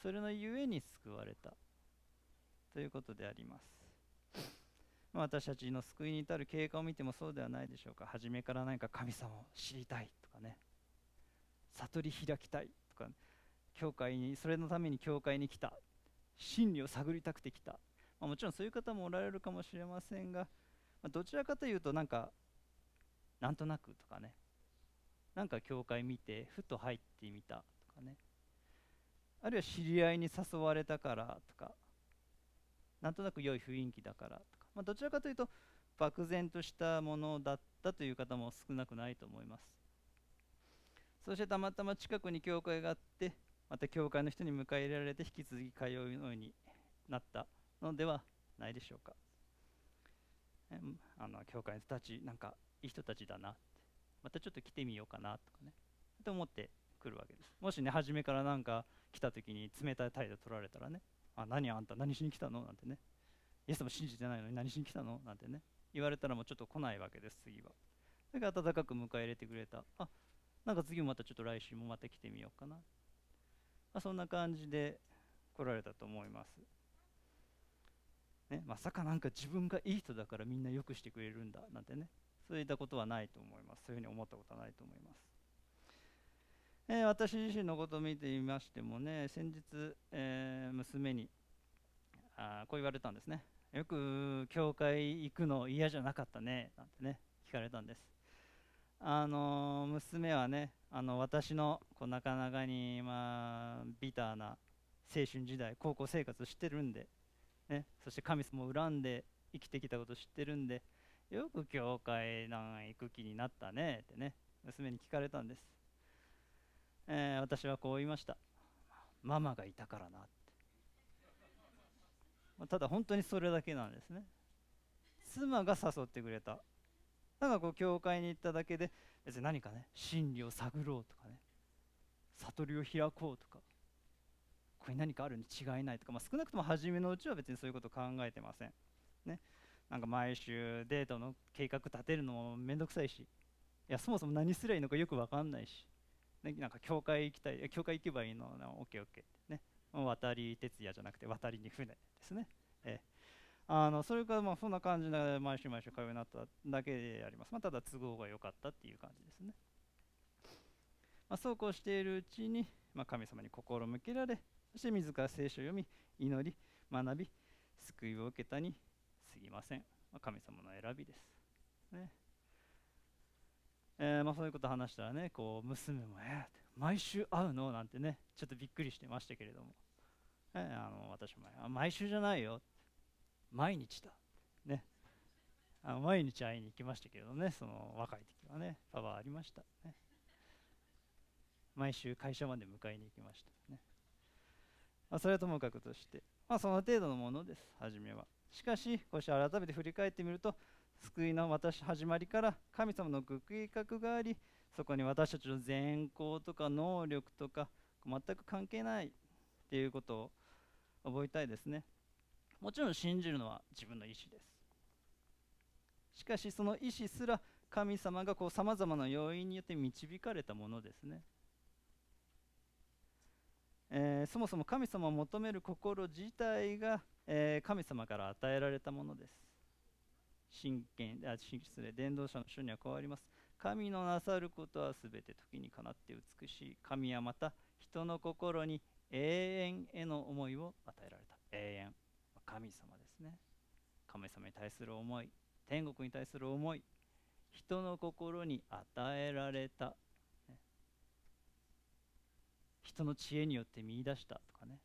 それのゆえに救われた。ということであります。まあ私たちの救いに至る経過を見てもそうではないでしょうか。初めから何か神様を知りたいとかね。悟り開きたいとか。教会にそれのために教会に来た。真理を探りたくて来た、まあ、もちろんそういう方もおられるかもしれませんが、まあどちらかというとなんかなんとなくとかね。なんか教会見てふと入ってみたとかね。あるいは知り合いに誘われたからとか。なんとなく良い雰囲気だからとか、まあ、どちらかというと漠然としたものだったという方も少なくないと思います。そしてたまたま近くに教会があってまた教会の人に迎え入れられて引き続き通うようになったのではないでしょうか。あの教会の人たちなんかいい人たちだなって。またちょっと来てみようかなとかね。と思って来るわけです。もしね初めからなんか来た時に冷たい態度取られたらね。あ何あんた何しに来たの？なんてねイエスも信じてないのに何しに来たの？なんてね。言われたらもうちょっと来ないわけです次は。だから温かく迎え入れてくれたあなんか次もまたちょっと来週もまた来てみようかな、まあ、そんな感じで来られたと思います。ね、まさかなんか自分がいい人だからみんなよくしてくれるんだなんてね。そういったことはないと思います。そういうふうに思ったことはないと思います、えー私自身のことを見てみましてもね先日、えー娘にあこう言われたんですね。よく教会行くの嫌じゃなかったねなんてね聞かれたんです。あの娘はねあの私のこうなかなかにまあビターな青春時代高校生活をしてるんでね、そして神様を恨んで生きてきたことを知ってるんでよく教会なんか行く気になったねってね娘に聞かれたんです、えー私はこう言いました。ママがいたからなって。まただ本当にそれだけなんですね。妻が誘ってくれた。だかこう教会に行っただけで別に何かね真理を探ろうとかね。悟りを開こうとか。これ何かあるに違いないとか、まあ、少なくとも初めのうちは別にそういうこと考えてません。ね。なんか毎週デートの計画立てるのもめんどくさいし。いやそもそも何すりゃいいのかよく分かんないし、なんか教会行きたい教会行けばいいの？オッケーオッケー。ってね。渡り哲也じゃなくて渡りに船ですね、ええ。あのそれからまあそんな感じで毎週毎週通うようになっただけであります、まあ、ただ都合が良かったっていう感じですね、まあ、そうこうしているうちに、まあ、神様に心向けられそして自ら聖書を読み祈り学び救いを受けたに過ぎません、まあ、神様の選びです。ね。えー、まあ、そういうこと話したらねこう娘も「えー、毎週会うの?」なんてねちょっとびっくりしてましたけれども、えー、あの私も「毎週じゃないよ」毎日だ。ね。あの毎日会いに行きましたけどねその若い時はね。パワーありました。ね。毎週会社まで迎えに行きました。ね、まあ、それはともかくとして。まあその程度のものです。初めは。しかしこうして改めて振り返ってみると救いの私始まりから神様のご計画がありそこに私たちの善行とか能力とか全く関係ないっていうことを覚えたいですね。もちろん信じるのは自分の意思です。しかしその意思すら神様がさまざまな要因によって導かれたものですね、えー、そもそも神様を求める心自体が、えー、神様から与えられたものです。真剣あ失礼伝道者の書にはこうあります神のなさることはすべて時にかなって美しい神はまた人の心に永遠への思いを与えられた。永遠。神様ですね。神様に対する思い天国に対する思い人の心に与えられた、人の知恵によって見出したとかね。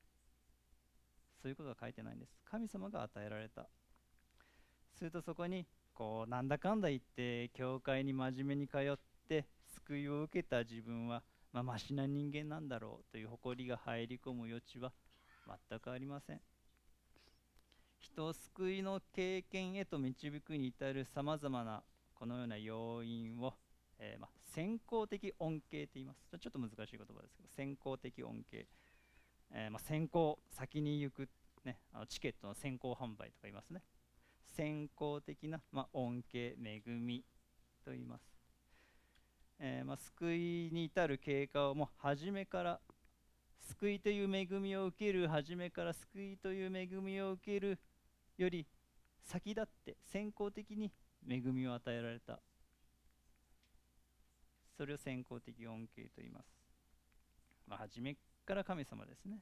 そういうことは書いてないんです。神様が与えられた。するとそこにこうなんだかんだ言って教会に真面目に通って救いを受けた自分はまあ、マシな人間なんだろうという誇りが入り込む余地は全くありません。人を救いの経験へと導くに至るさまざまなこのような要因を、えー、まあ、先行的恩恵と言います。ちょっと難しい言葉ですけど先行的恩恵、えー、まあ、先行先に行く、ね、あのチケットの先行販売とか言いますね。先行的な、まあ、恩恵恵みと言います、えー、まあ救いに至る経過をもう初めから救いという恵みを受ける初めから救いという恵みを受けるより先立って先行的に恵みを与えられた。それを先行的恩恵と言います、まあ、初めから神様ですね、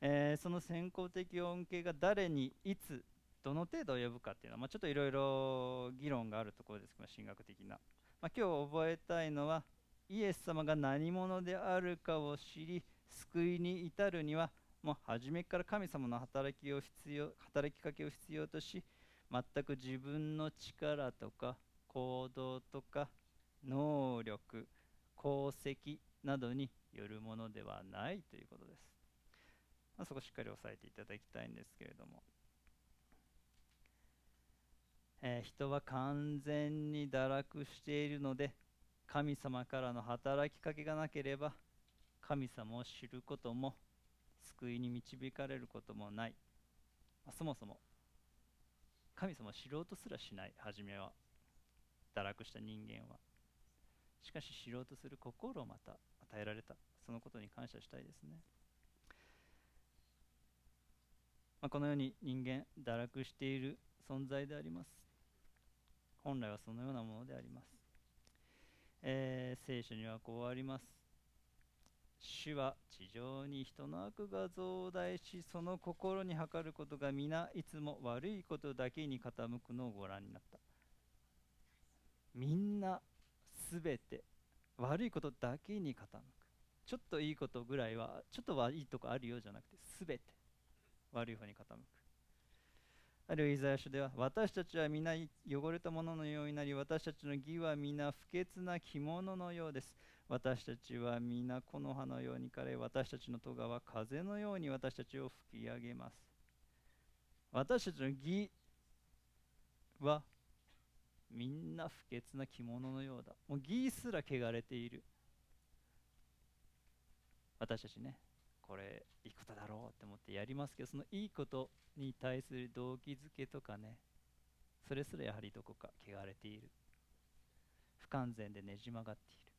えー、その先行的恩恵が誰にいつどの程度及ぶかっていうのは、まあ、ちょっといろいろ議論があるところですけど神学的な、まあ、今日覚えたいのはイエス様が何者であるかを知り救いに至るにはもう初めから神様の働きを必要働きかけを必要とし全く自分の力とか行動とか能力功績などによるものではないということです、まあ、そこしっかり押さえていただきたいんですけれども、えー、人は完全に堕落しているので神様からの働きかけがなければ神様を知ることも救いに導かれることもない、まあ、そもそも神様を知ろうとすらしない初めは。堕落した人間は。しかし知ろうとする心をまた与えられた。そのことに感謝したいですね、まあ、このように人間堕落している存在であります。本来はそのようなものであります、えー、聖書にはこうあります。主は地上に人の悪が増大しその心に測ることが皆いつも悪いことだけに傾くのをご覧になった。みんなすべて悪いことだけに傾く。ちょっといいことぐらいはちょっとはいいとこあるよじゃなくてすべて悪い方に傾く。あるイザヤ書では私たちは皆汚れたもののようになり私たちの義は皆不潔な着物のようです。私たちは皆この葉のように枯れ私たちの咎は風のように私たちを吹き上げます。私たちの義はみんな不潔な着物のようだ。もう義すら汚れている。私たちね。これいいことだろうって思ってやりますけどそのいいことに対する動機づけとかねそれすらやはりどこか汚れている。不完全でねじ曲がっている。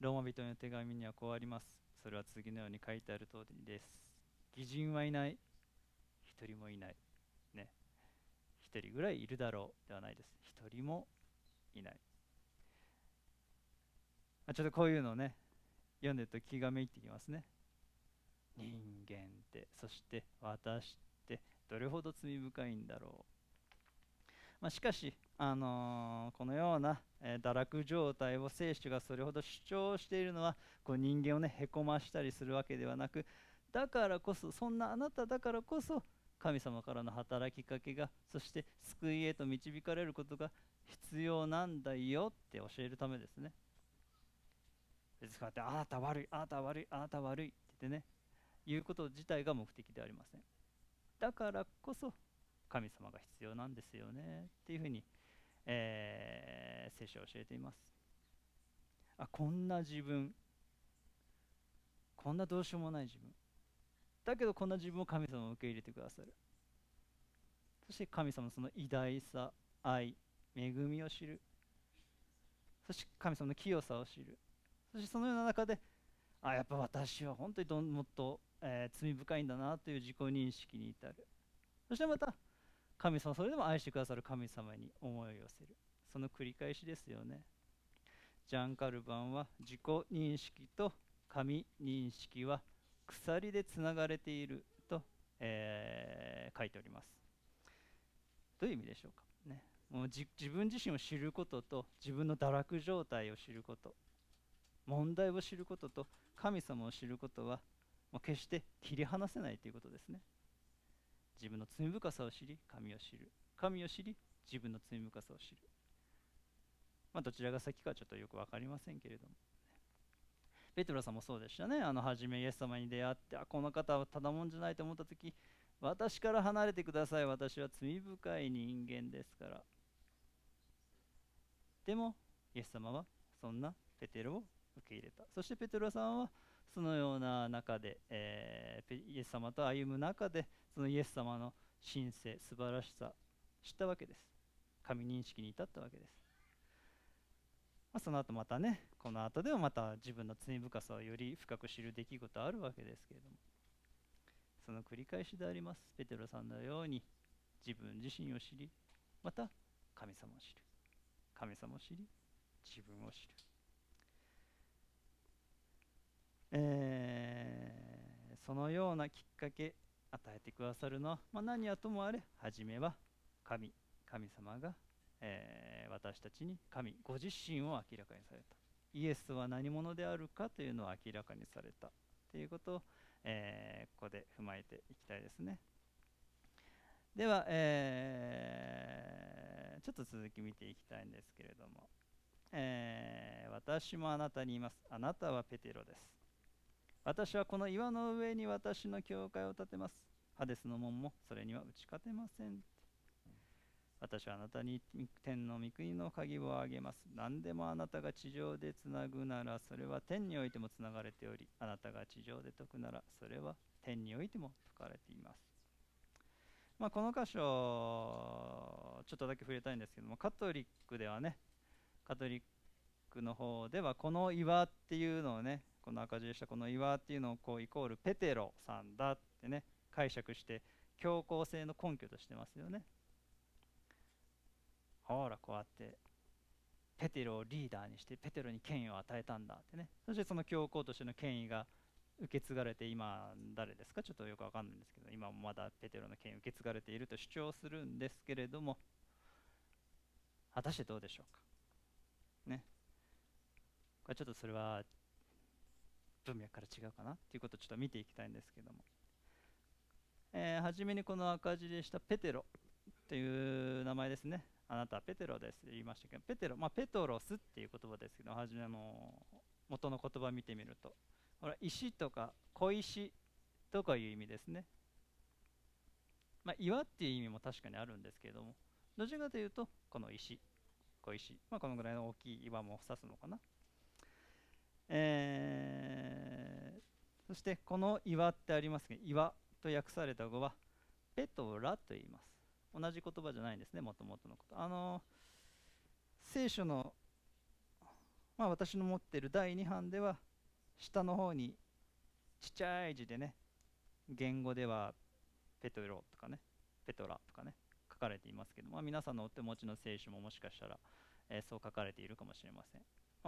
ローマ人の手紙にはこうあります。それは次のように書いてある通りです。義人はいない。一人もいない。ね。一人ぐらいいるだろうではないです。一人もいない。ちょっとこういうのね読んでると気がめいてきますね。人間って。そして私って。どれほど罪深いんだろう、まあ、しかし、あのーこのような、えー堕落状態を聖書がそれほど主張しているのはこう人間をねへこましたりするわけではなくだからこそそんなあなただからこそ神様からの働きかけがそして救いへと導かれることが必要なんだよって教えるためですね。ですからってあなた悪いあなた悪いあなた悪いって言ってね言うこと自体が目的ではありません。だからこそ神様が必要なんですよねっていうふうに、えー聖書は教えています。あこんな自分こんなどうしようもない自分。だけどこんな自分を神様を受け入れてくださる。そして神様のその偉大さ愛恵みを知る。そして神様の清さを知る。そしてそのような中であやっぱ私は本当にどんもっと、えー罪深いんだなという自己認識に至る。そしてまた神様それでも愛してくださる神様に思いを寄せる。その繰り返しですよね。ジャン・カルバンは自己認識と神認識は鎖でつながれていると、えー書いております。どういう意味でしょうかね。もう自分自身を知ることと自分の堕落状態を知ること。問題を知ることと神様を知ることは決して切り離せないということですね。自分の罪深さを知り神を知る。神を知り自分の罪深さを知る。まあどちらが先かちょっとよく分かりませんけれども。ペテロさんもそうでしたね。あの初めイエス様に出会ってあこの方はただもんじゃないと思った時私から離れてください。私は罪深い人間ですから。でもイエス様はそんなペテロを受け入れた。そしてペテロさんはそのような中で、えーイエス様と歩む中でそのイエス様の神聖素晴らしさ知ったわけです。神認識に至ったわけです、まあ、その後またねこの後でもまた自分の罪深さをより深く知る出来事あるわけですけれども。その繰り返しであります。ペテロさんのように自分自身を知りまた神様を知る。神様を知り自分を知る。えーそのようなきっかけ与えてくださるの。は、まあ、何はともあれ初めは神神様が、えー私たちに神ご自身を明らかにされた。イエスは何者であるかというのを明らかにされた。ということを、えーここで踏まえていきたいですね。では、えーちょっと続き見ていきたいんですけれども、えー私もあなたに言います。あなたはペテロです。私はこの岩の上に私の教会を建てます。ハデスの門もそれには打ち勝てません。私はあなたに天の御国の鍵をあげます。何でもあなたが地上でつなぐならそれは天においてもつながれており、あなたが地上で解くならそれは天においても解かれています。まあ、この箇所、ちょっとだけ触れたいんですけども、カトリックではね、カトリックの方ではこの岩っていうのをね、この赤字でしたこの岩っていうのをこうイコールペテロさんだってね解釈して強硬性の根拠としてますよね。ほらこうやってペテロをリーダーにしてペテロに権威を与えたんだってね。そしてその強硬としての権威が受け継がれて今誰ですか？ちょっとよくわかんないんですけど今もまだペテロの権威受け継がれていると主張するんですけれども。果たしてどうでしょうか？ね。これちょっとそれは文脈から違うかなっていうことをちょっと見ていきたいんですけども、えー初めにこの赤字でしたペテロという名前ですね。あなたはペテロですって言いましたけどペテロ、まあ、ペトロスっていう言葉ですけど初めの元の言葉見てみると。ほら石とか小石とかいう意味ですね。まあ、岩っていう意味も確かにあるんですけれども。どちらかというとこの石小石、まあ、このぐらいの大きい岩も指すのかな、えー、そしてこの岩ってありますけど岩と訳された語はペトラと言います。同じ言葉じゃないんですねもともとのこと。あの聖書のまあ私の持っている第2版では下の方にちっちゃい字でね言語ではペトロとかねペトラとかね書かれていますけど、まあ、皆さんのお手持ちの聖書ももしかしたら、えー、そう書かれているかもしれません。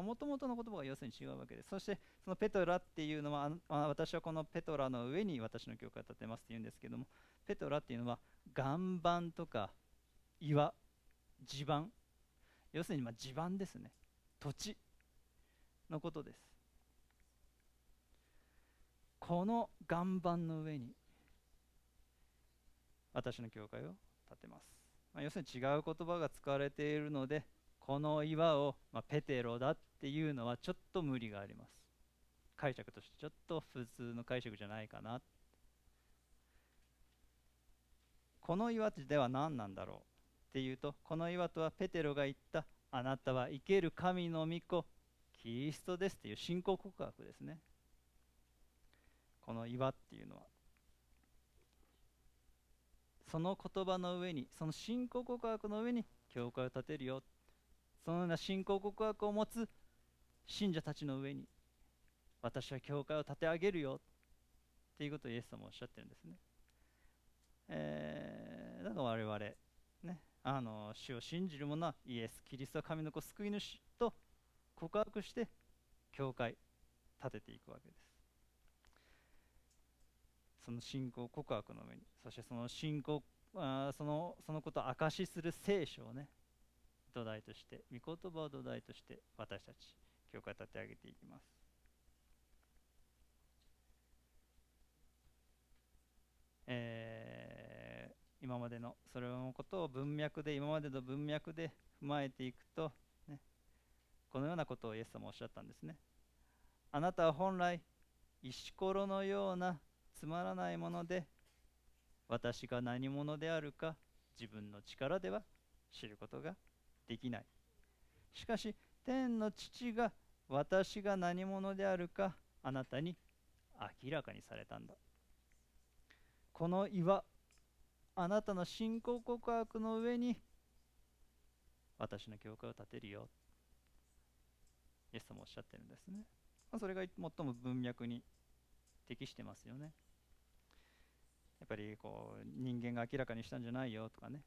もともとの言葉が要するに違うわけですそしてそのペトラっていうのはあ私はこのペトラの上に私の教会を建てますって言うんですけどもペトラっていうのは岩盤とか岩地盤。要するにま地盤ですね。土地のことです。この岩盤の上に私の教会を建てます、まあ、要するに違う言葉が使われているのでこの岩を、まあ、ペテロだっていうのはちょっと無理があります。解釈としてちょっと普通の解釈じゃないかな。この岩では何なんだろうっていうとこの岩とはペテロが言ったあなたは生ける神の御子キリストですっていう信仰告白ですね。この岩っていうのは。その言葉の上にその信仰告白の上に教会を建てるよそのような信仰告白を持つ信者たちの上に私は教会を建て上げるよっていうことをイエス様おっしゃってるんですね。えー、だから我々、ね、あの主を信じる者はイエス・キリストは神の子救い主と告白して教会建てていくわけです。その信仰告白の上にそしてその信仰あそのそのことを証しする聖書をね土台として御言葉を土台として私たち教会を立て上げていきます。え、今までのそれのことを文脈で今までの文脈で踏まえていくと、ね、このようなことをイエス様おっしゃったんですね。あなたは本来石ころのようなつまらないもので私が何者であるか自分の力では知ることができない。しかし天の父が私が何者であるかあなたに明らかにされたんだ。この岩あなたの信仰告白の上に私の教会を建てるよ。イエス様おっしゃってるんですね。それが最も文脈に適してますよね。やっぱりこう人間が明らかにしたんじゃないよとかね。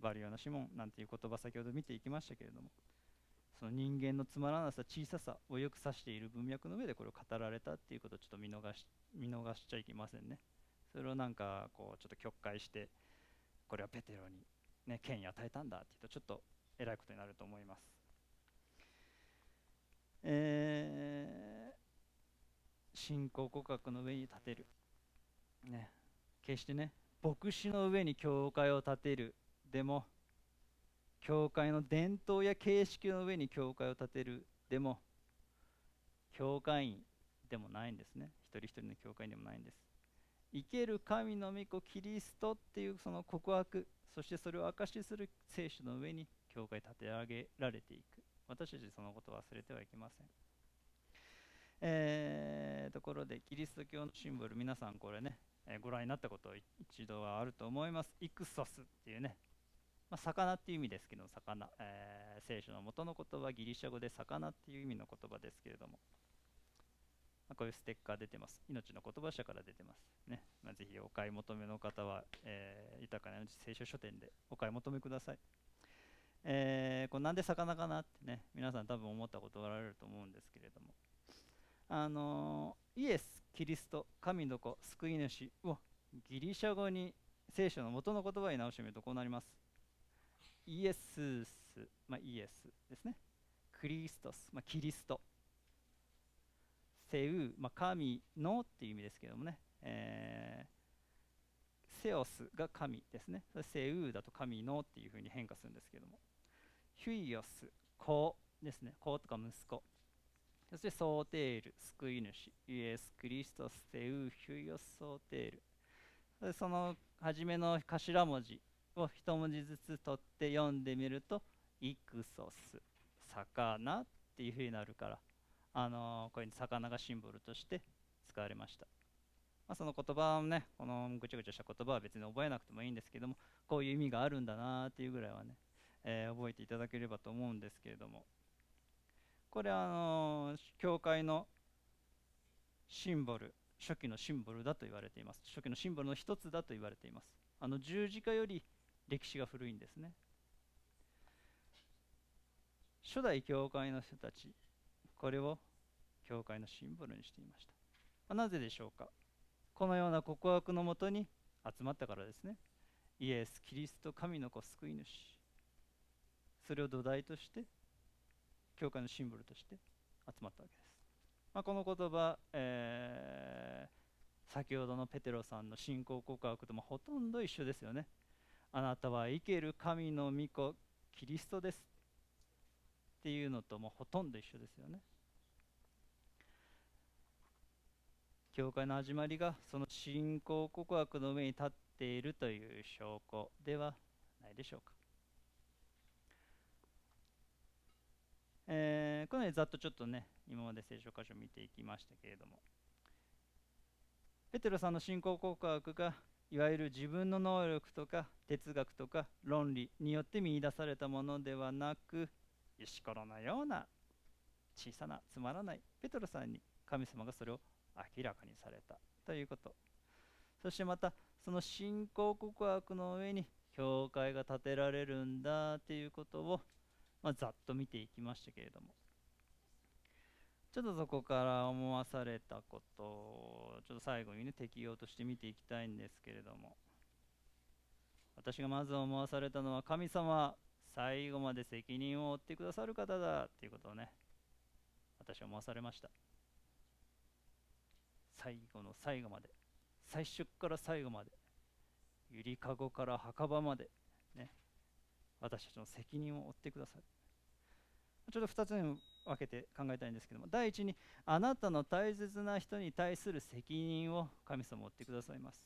バリオナ・シモンなんていう言葉先ほど見ていきましたけれどもその人間のつまらなさ小ささをよく指している文脈の上でこれを語られたっていうことをちょっと見逃し見逃しちゃいけませんね。それをなんかこうちょっと曲解してこれはペテロに、ね、権威与えたんだっていうとちょっとえらいことになると思います。えー、信仰告白の上に立てる。ね決してね牧師の上に教会を建てるでも教会の伝統や形式の上に教会を建てるでも教会員でもないんですね。一人一人の教会員でもないんです。生ける神の御子キリストっていうその告白そしてそれを証しする聖書の上に教会立て上げられていく。私たちそのことを忘れてはいけません。えー、ところでキリスト教のシンボル皆さんこれねえご覧になったこと一度はあると思います。イクソスっていうね、まあ、魚っていう意味ですけど、魚、えー、聖書の元の言葉、ギリシャ語で魚っていう意味の言葉ですけれども、まあ、こういうステッカー出てます。命の言葉社から出てます。ねまあ、ぜひお買い求めの方は、えー、豊かな命聖書書店でお買い求めください。えー、これなんで魚かなってね、皆さん多分思ったことがられると思うんですけれども、あのー、イエスキリスト神の子救い主をギリシャ語に聖書の元の言葉に直してみるとこうなりますイエスス、まあ、イエスですね。クリストス、まあ、キリスト。セウ、まあ、神のっていう意味ですけどもね、えー、セオスが神ですね。セウだと神のっていうふうに変化するんですけども。ヒュイオス子ですね。子とか息子。そしてソーテール、救い主、イエス・クリストス・テウ・ヒュイオス・ソーテール。その初めの頭文字。を一文字ずつ取って読んでみるとイクソス魚っていうふうになるからあのーこれに魚がシンボルとして使われました、まあ、その言葉をねこのぐちゃぐちゃした言葉は別に覚えなくてもいいんですけどもこういう意味があるんだなっていうぐらいはね、えー覚えていただければと思うんですけれども。これはあのー教会のシンボル初期のシンボルだと言われています。初期のシンボルの一つだと言われています。あの十字架より歴史が古いんですね。初代教会の人たちこれを教会のシンボルにしていました。なぜでしょうか。このような告白のもとに集まったからですね。イエス・キリスト神の子救い主。それを土台として教会のシンボルとして集まったわけです、まあ、この言葉、えー先ほどのペテロさんの信仰告白ともほとんど一緒ですよね。あなたは生ける神の御子キリストです。っていうのともほとんど一緒ですよね。教会の始まりがその信仰告白の上に立っているという証拠ではないでしょうか、えーこのようにざっとちょっとね今まで聖書箇所を見ていきましたけれども。ペテロさんの信仰告白がいわゆる自分の能力とか哲学とか論理によって見出されたものではなく石ころのような小さなつまらないペトロさんに神様がそれを明らかにされたということ。そしてまたその信仰告白の上に教会が建てられるんだということを、まあ、ざっと見ていきましたけれども。ちょっとそこから思わされたことをちょっと最後にね適用として見ていきたいんですけれども。私がまず思わされたのは神様最後まで責任を負ってくださる方だっていうことをね私は思わされました。最後の最後まで最初から最後までゆりかごから墓場までね私たちの責任を負ってくださる。ちょっと2つに分けて考えたいんですけども第一にあなたの大切な人に対する責任を神様負ってくださいます、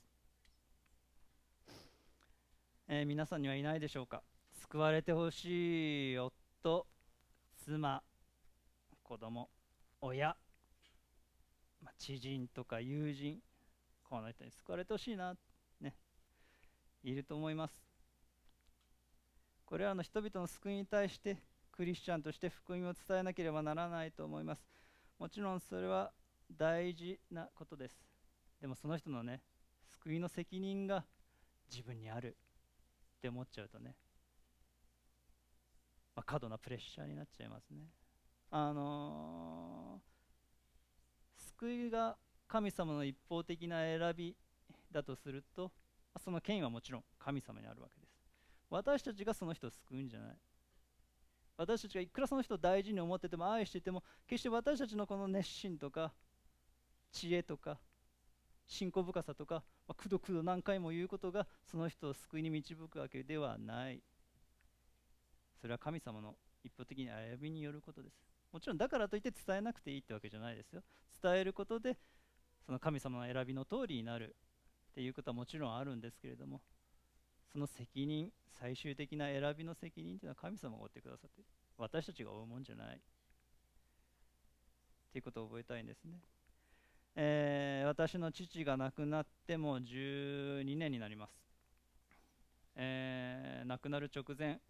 えー皆さんにはいないでしょうか。救われてほしい夫妻子供親、まあ知人とか友人この人に救われてほしいなね。いると思います。これらの人々の救いに対してクリスチャンとして福音を伝えなければならないと思います。もちろんそれは大事なことです。でもその人のね救いの責任が自分にある。って思っちゃうとね、まあ、過度なプレッシャーになっちゃいますね。あのー救いが神様の一方的な選びだとするとその権威はもちろん神様にあるわけです。私たちがその人を救うんじゃない。私たちがいくらその人を大事に思ってても愛していても決して私たちのこの熱心とか知恵とか信仰深さとか、まあ、くどくど何回も言うことがその人を救いに導くわけではない。それは神様の一方的に選びによることです。もちろんだからといって伝えなくていいってわけじゃないですよ。伝えることでその神様の選びの通りになるっていうことはもちろんあるんですけれどもその責任最終的な選びの責任というのは神様が負ってくださって私たちが負うもんじゃない。っていうことを覚えたいんですね、えー私の父が亡くなっても12年になります、えー亡くなる直前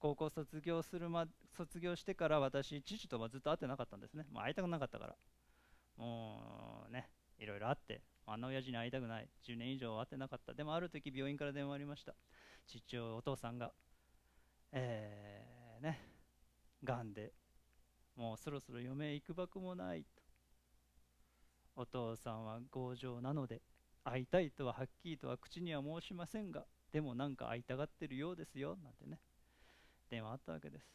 高校卒業するま卒業してから私父とはずっと会ってなかったんですね。もう会いたくなかったから。もうねいろいろあってあんな親父に会いたくない。10年以上会ってなかった。でもある時病院から電話ありました。父親お父さんがえー、ねがんでもうそろそろ余命いくばくもないと。お父さんは強情なので会いたいとははっきりとは口には申しませんがでもなんか会いたがってるようですよ。なんてね。電話あったわけです。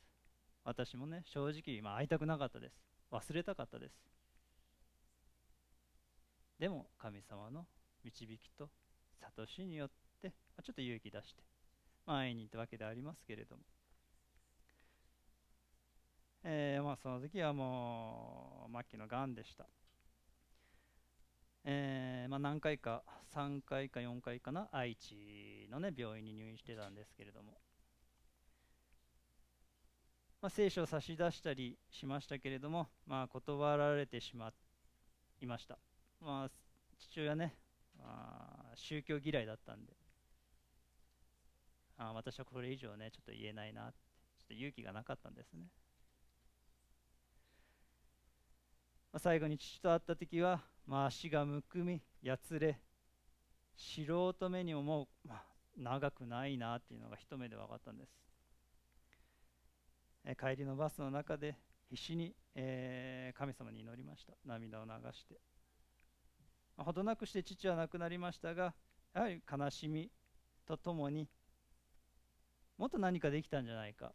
私もね正直、まあ、会いたくなかったです。忘れたかったです。でも神様の導きと諭しによって、ちょっと勇気出して、まあ、会いに行ったわけでありますけれども、えーまあ、その時はもう末期のがんでした。えーまあ、何回か3回か4回かな愛知の、ね、病院に入院してたんですけれども、まあ、聖書を差し出したりしましたけれども、まあ、断られてしまいました、まあ、父親ね、まあ、宗教嫌いだったんで。あ私はこれ以上ねちょっと言えないなってちょっと勇気がなかったんですね。まあ、最後に父と会った時は、まあ、足がむくみやつれ素人目にももう、まあ、長くないなっていうのが一目で分かったんです。え帰りのバスの中で必死に、えー、神様に祈りました。涙を流して、ほどなくして父は亡くなりましたがやはり悲しみとともにもっと何かできたんじゃないか。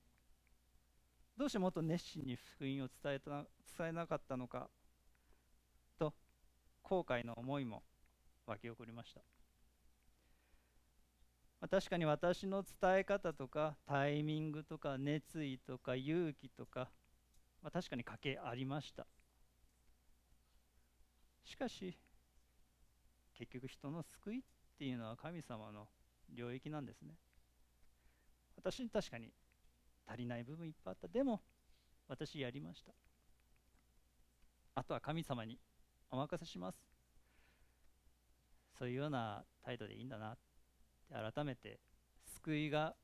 どうしてもっと熱心に福音を伝えた伝えなかったのかと後悔の思いも湧き起こりました、まあ、確かに私の伝え方とかタイミングとか熱意とか勇気とか、まあ、確かに賭けありました。しかし結局人の救いっていうのは神様の領域なんですね。私に確かに足りない部分いっぱいあった。でも私やりました。あとは神様にお任せします。そういうような態度でいいんだなって改めて救いが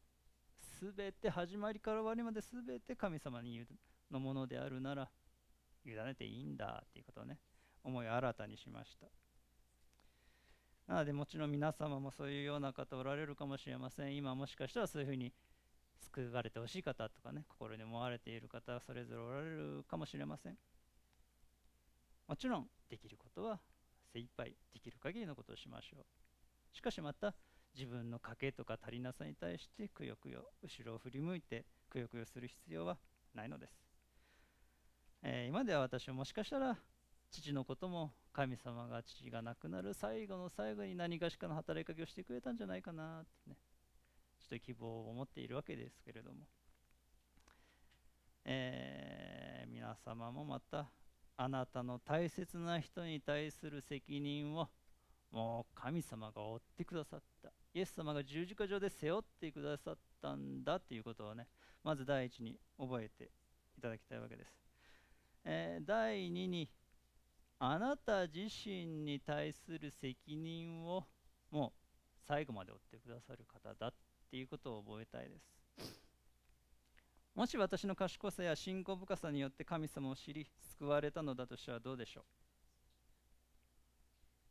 全て始まりから終わりまで全て神様にのものであるなら委ねていいんだっていうことをね思い新たにしました。なのでもちろん皆様もそういうような方おられるかもしれません。今もしかしたらそういうふうに救われてほしい方とかね心に思われている方それぞれおられるかもしれません。もちろんできることは精一杯できる限りのことをしましょう。しかしまた自分の賭けとか足りなさに対してくよくよ後ろを振り向いてくよくよする必要はないのです、えー、今では私はもしかしたら父のことも神様が父が亡くなる最後の最後に何かしかの働きかけをしてくれたんじゃないかなってね。ちょっと希望を持っているわけですけれども、えー、皆様もまたあなたの大切な人に対する責任をもう神様が負ってくださった。イエス様が十字架上で背負ってくださったんだということをねまず第一に覚えていただきたいわけです、えー、第二にあなた自身に対する責任をもう最後まで負ってくださる方だっていうことを覚えたいです。もし私の賢さや信仰深さによって神様を知り救われたのだとしたらどうでしょう？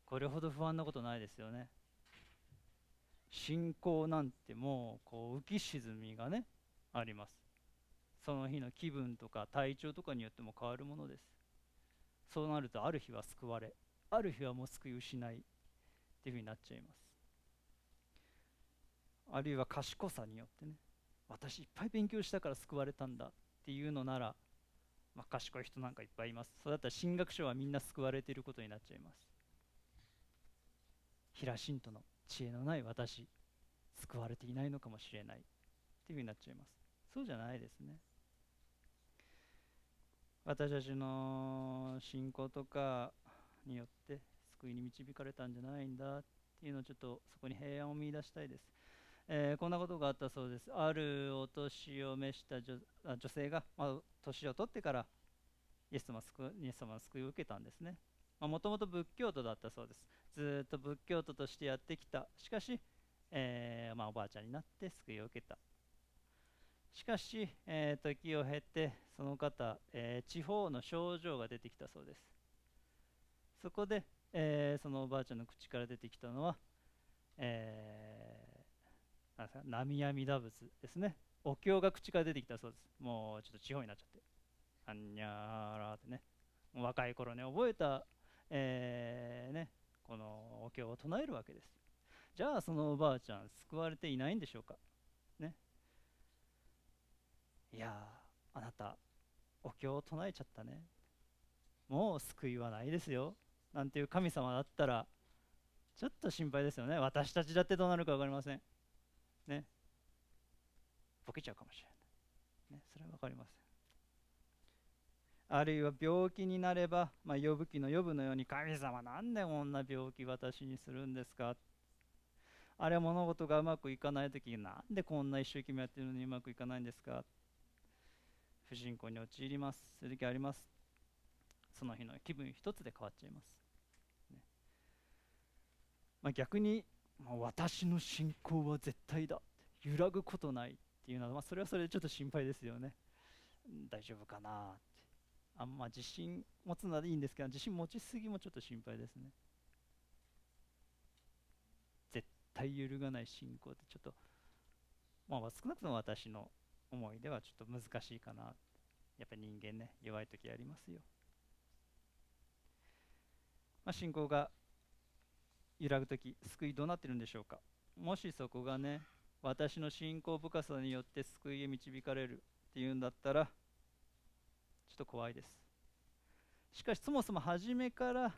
これほど不安なことないですよね。信仰なんてもうこう浮き沈みがねあります。その日の気分とか体調とかによっても変わるものです。そうなるとある日は救われある日はもう救い失いっていうふうになっちゃいます。あるいは賢さによってね私いっぱい勉強したから救われたんだっていうのなら、まあ、賢い人なんかいっぱいいます。そうだったら進学書はみんな救われていることになっちゃいます。平信徒の知恵のない私救われていないのかもしれないっていうふうになっちゃいます。そうじゃないですね。私たちの信仰とかによって救いに導かれたんじゃないんだっていうのをちょっとそこに平安を見出したいです。えー、こんなことがあったそうです。あるお年を召した女女性が、まあ、年を取ってからイエス様イエス様の救いを受けたんですね。もともと仏教徒だったそうです。ずっと仏教徒としてやってきた。しかし、えー、まあ、おばあちゃんになって救いを受けた。しかし、えー、時を経てその方、え地方の症状が出てきたそうです。そこで、えそのおばあちゃんの口から出てきたのは、えなんですか波阿弥陀仏ですね。お経が口から出てきたそうです。もうちょっと地方になっちゃって。あんにゃーらってね。若い頃ね覚えた、えー、ね、このお経を唱えるわけですじゃあそのおばあちゃん救われていないんでしょうか？いやあなたお経を唱えちゃったね。もう救いはないですよ。なんていう神様だったらちょっと心配ですよね。私たちだってどうなるか分かりません。ね。ボケちゃうかもしれない、ね、それは分かりません。あるいは病気になれば、まあ、呼ぶ記の呼ぶのように神様なんでこんな病気私にするんですか？あれは物事がうまくいかない時なんでこんな一生懸命やってるのにうまくいかないんですか？不信仰に陥ります。そういう時あります。その日の気分一つで変わっちゃいます、ね。まあ、逆に、まあ、私の信仰は絶対だ揺らぐことないっていうのは、まあ、それはそれでちょっと心配ですよね。大丈夫かなって。あんま自信持つのはいいんですけど自信持ちすぎもちょっと心配ですね。絶対揺るがない信仰ってちょっとまあ少なくとも私の思いではちょっと難しいかな。やっぱり人間ね弱い時ありますよ、まあ、信仰が揺らぐ時救いどうなってるんでしょうか。もしそこがね私の信仰深さによって救いへ導かれるっていうんだったらちょっと怖いです。しかしそもそも初めから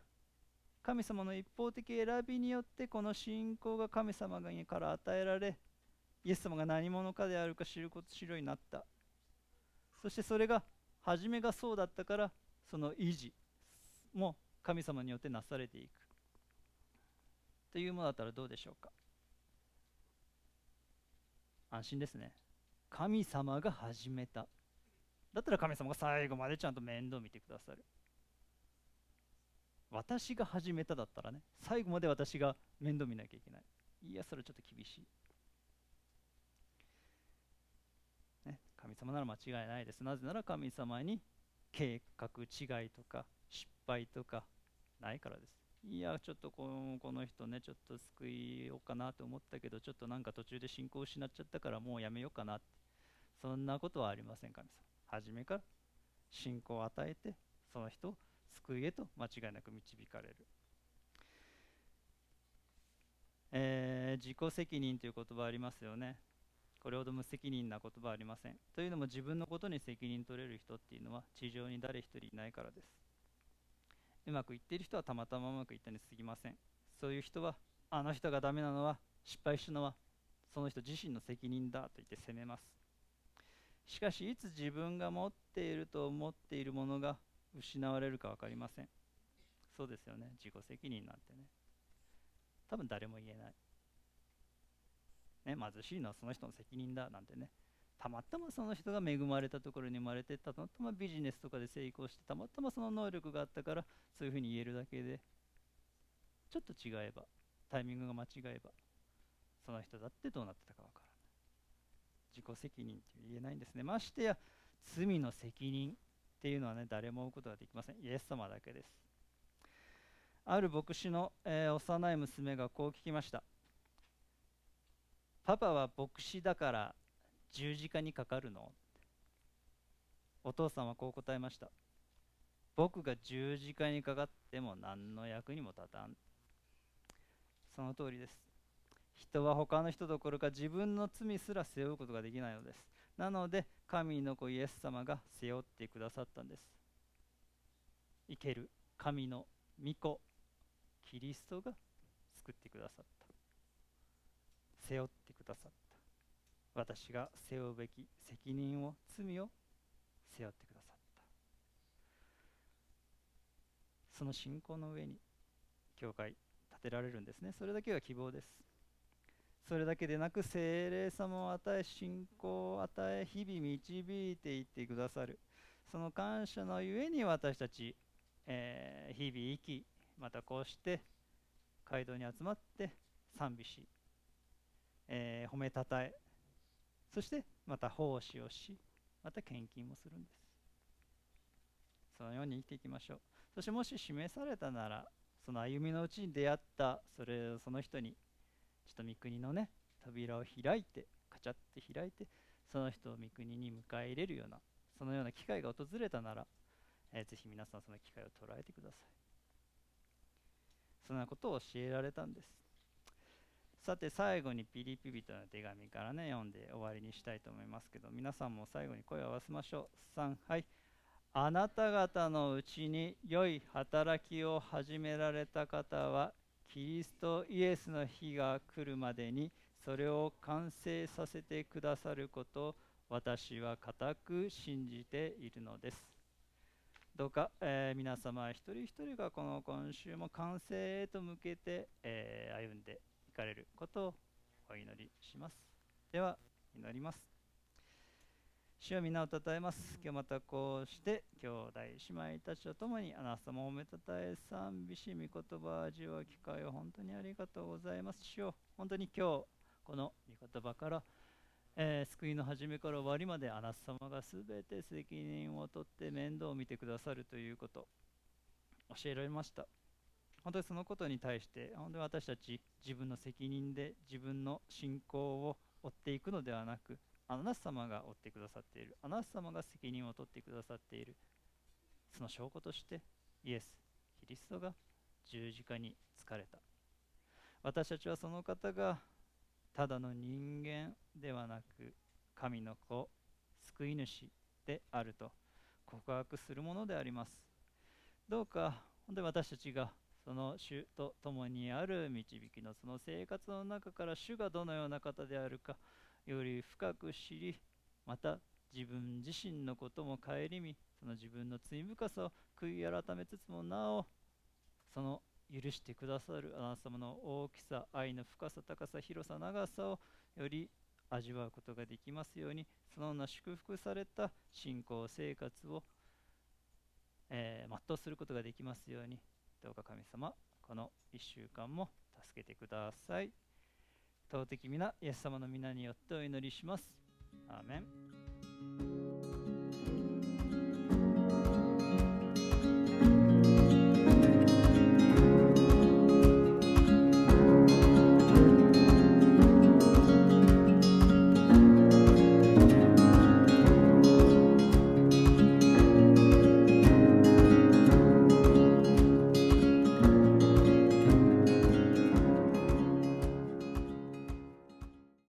神様の一方的選びによってこの信仰が神様から与えられイエス様が何者かであるか知ること知るようになった。そしてそれが初めがそうだったからその維持も神様によってなされていく。というものだったらどうでしょうか？安心ですね。神様が始めた。だったら神様が最後までちゃんと面倒見てくださる。私が始めただったらね最後まで私が面倒見なきゃいけない。いやそれちょっと厳しい、ね、神様なら間違いないです。なぜなら神様に計画違いとか失敗とかないからです。いやちょっとこのこの人ねちょっと救いようかなと思ったけどちょっとなんか途中で信仰を失っちゃったからもうやめようかなって。そんなことはありません神様。初めから信仰を与えてその人を救いへと間違いなく導かれる、えー、自己責任という言葉ありますよね。これほど無責任な言葉はありません。というのも自分のことに責任取れる人っていうのは地上に誰一人いないからです。うまくいっている人はたまたまうまくいったに過ぎません。そういう人はあの人がダメなのは失敗したのはその人自身の責任だと言って責めます。しかしいつ自分が持っていると思っているものが失われるか分かりません。そうですよね。自己責任なんてね。多分誰も言えない。ね、貧しいのはその人の責任だなんてね。たまたまその人が恵まれたところに生まれてたまたまビジネスとかで成功してたまたまその能力があったからそういうふうに言えるだけでちょっと違えばタイミングが間違えばその人だってどうなってたかわからない。自己責任って言えないんですね。ましてや罪の責任っていうのはね誰も負うことができません。イエス様だけです。ある牧師の、えー、幼い娘がこう聞きました。パパは牧師だから十字架にかかるのお父さんはこう答えました僕が十字架にかかっても何の役にも立たんその通りです人は他の人どころか自分の罪すら背負うことができないのですなので神の子イエス様が背負ってくださったんです生ける神の御子キリストが救ってくださった背負ってくださった。私が背負うべき責任を罪を背負ってくださった。その信仰の上に教会建てられるんですね。それだけが希望です。それだけでなく精霊様を与え信仰を与え日々導いていってくださる。その感謝のゆえに私たち、えー、日々生きまたこうして街道に集まって賛美しえー、褒めたたえそしてまた奉仕をしまた献金もするんです。そのように生きていきましょう。そしてもし示されたならその歩みのうちに出会ったそれその人にちょっと御国のね扉を開いてカチャって開いてその人を御国に迎え入れるようなそのような機会が訪れたなら、えー、ぜひ皆さんその機会を捉えてください。そんなことを教えられたんです。さて最後にピリピ人の手紙からね読んで終わりにしたいと思いますけど皆さんも最後に声を合わせましょう。3はい。あなた方のうちに良い働きを始められた方はキリストイエスの日が来るまでにそれを完成させてくださることを私は固く信じているのです。どうか、えー皆様一人一人がこの今週も完成へと向けて、えー歩んでいかれることをお祈りします。では、祈ります。主は皆をたたえます。今日またこうして兄弟姉妹たちと共にあなた様を褒めたたえ賛美し御言葉を味わう機会を本当にありがとうございます。主よ本当に今日この御言葉からえー救いの始めから終わりまであなた様がすべて責任を取って面倒を見てくださるということ教えられました本当にそのことに対して本当に私たち自分の責任で自分の信仰を追っていくのではなくあなた様が追ってくださっている。あなた様が責任を取ってくださっている。その証拠としてイエス・キリストが十字架につかれた。私たちはその方がただの人間ではなく神の子救い主であると告白するものであります。どうか本当に私たちがその主と共にある導きのその生活の中から主がどのような方であるかより深く知りまた自分自身のことも顧みその自分の罪深さを悔い改めつつもなおその許してくださるあなた様の大きさ、愛の深さ、高さ、広さ、長さをより味わうことができますように、そのような祝福された信仰生活を、えー全うすることができますように、どうか神様、この1週間も助けてください。尊き皆、イエス様の皆によってお祈りします。アーメン。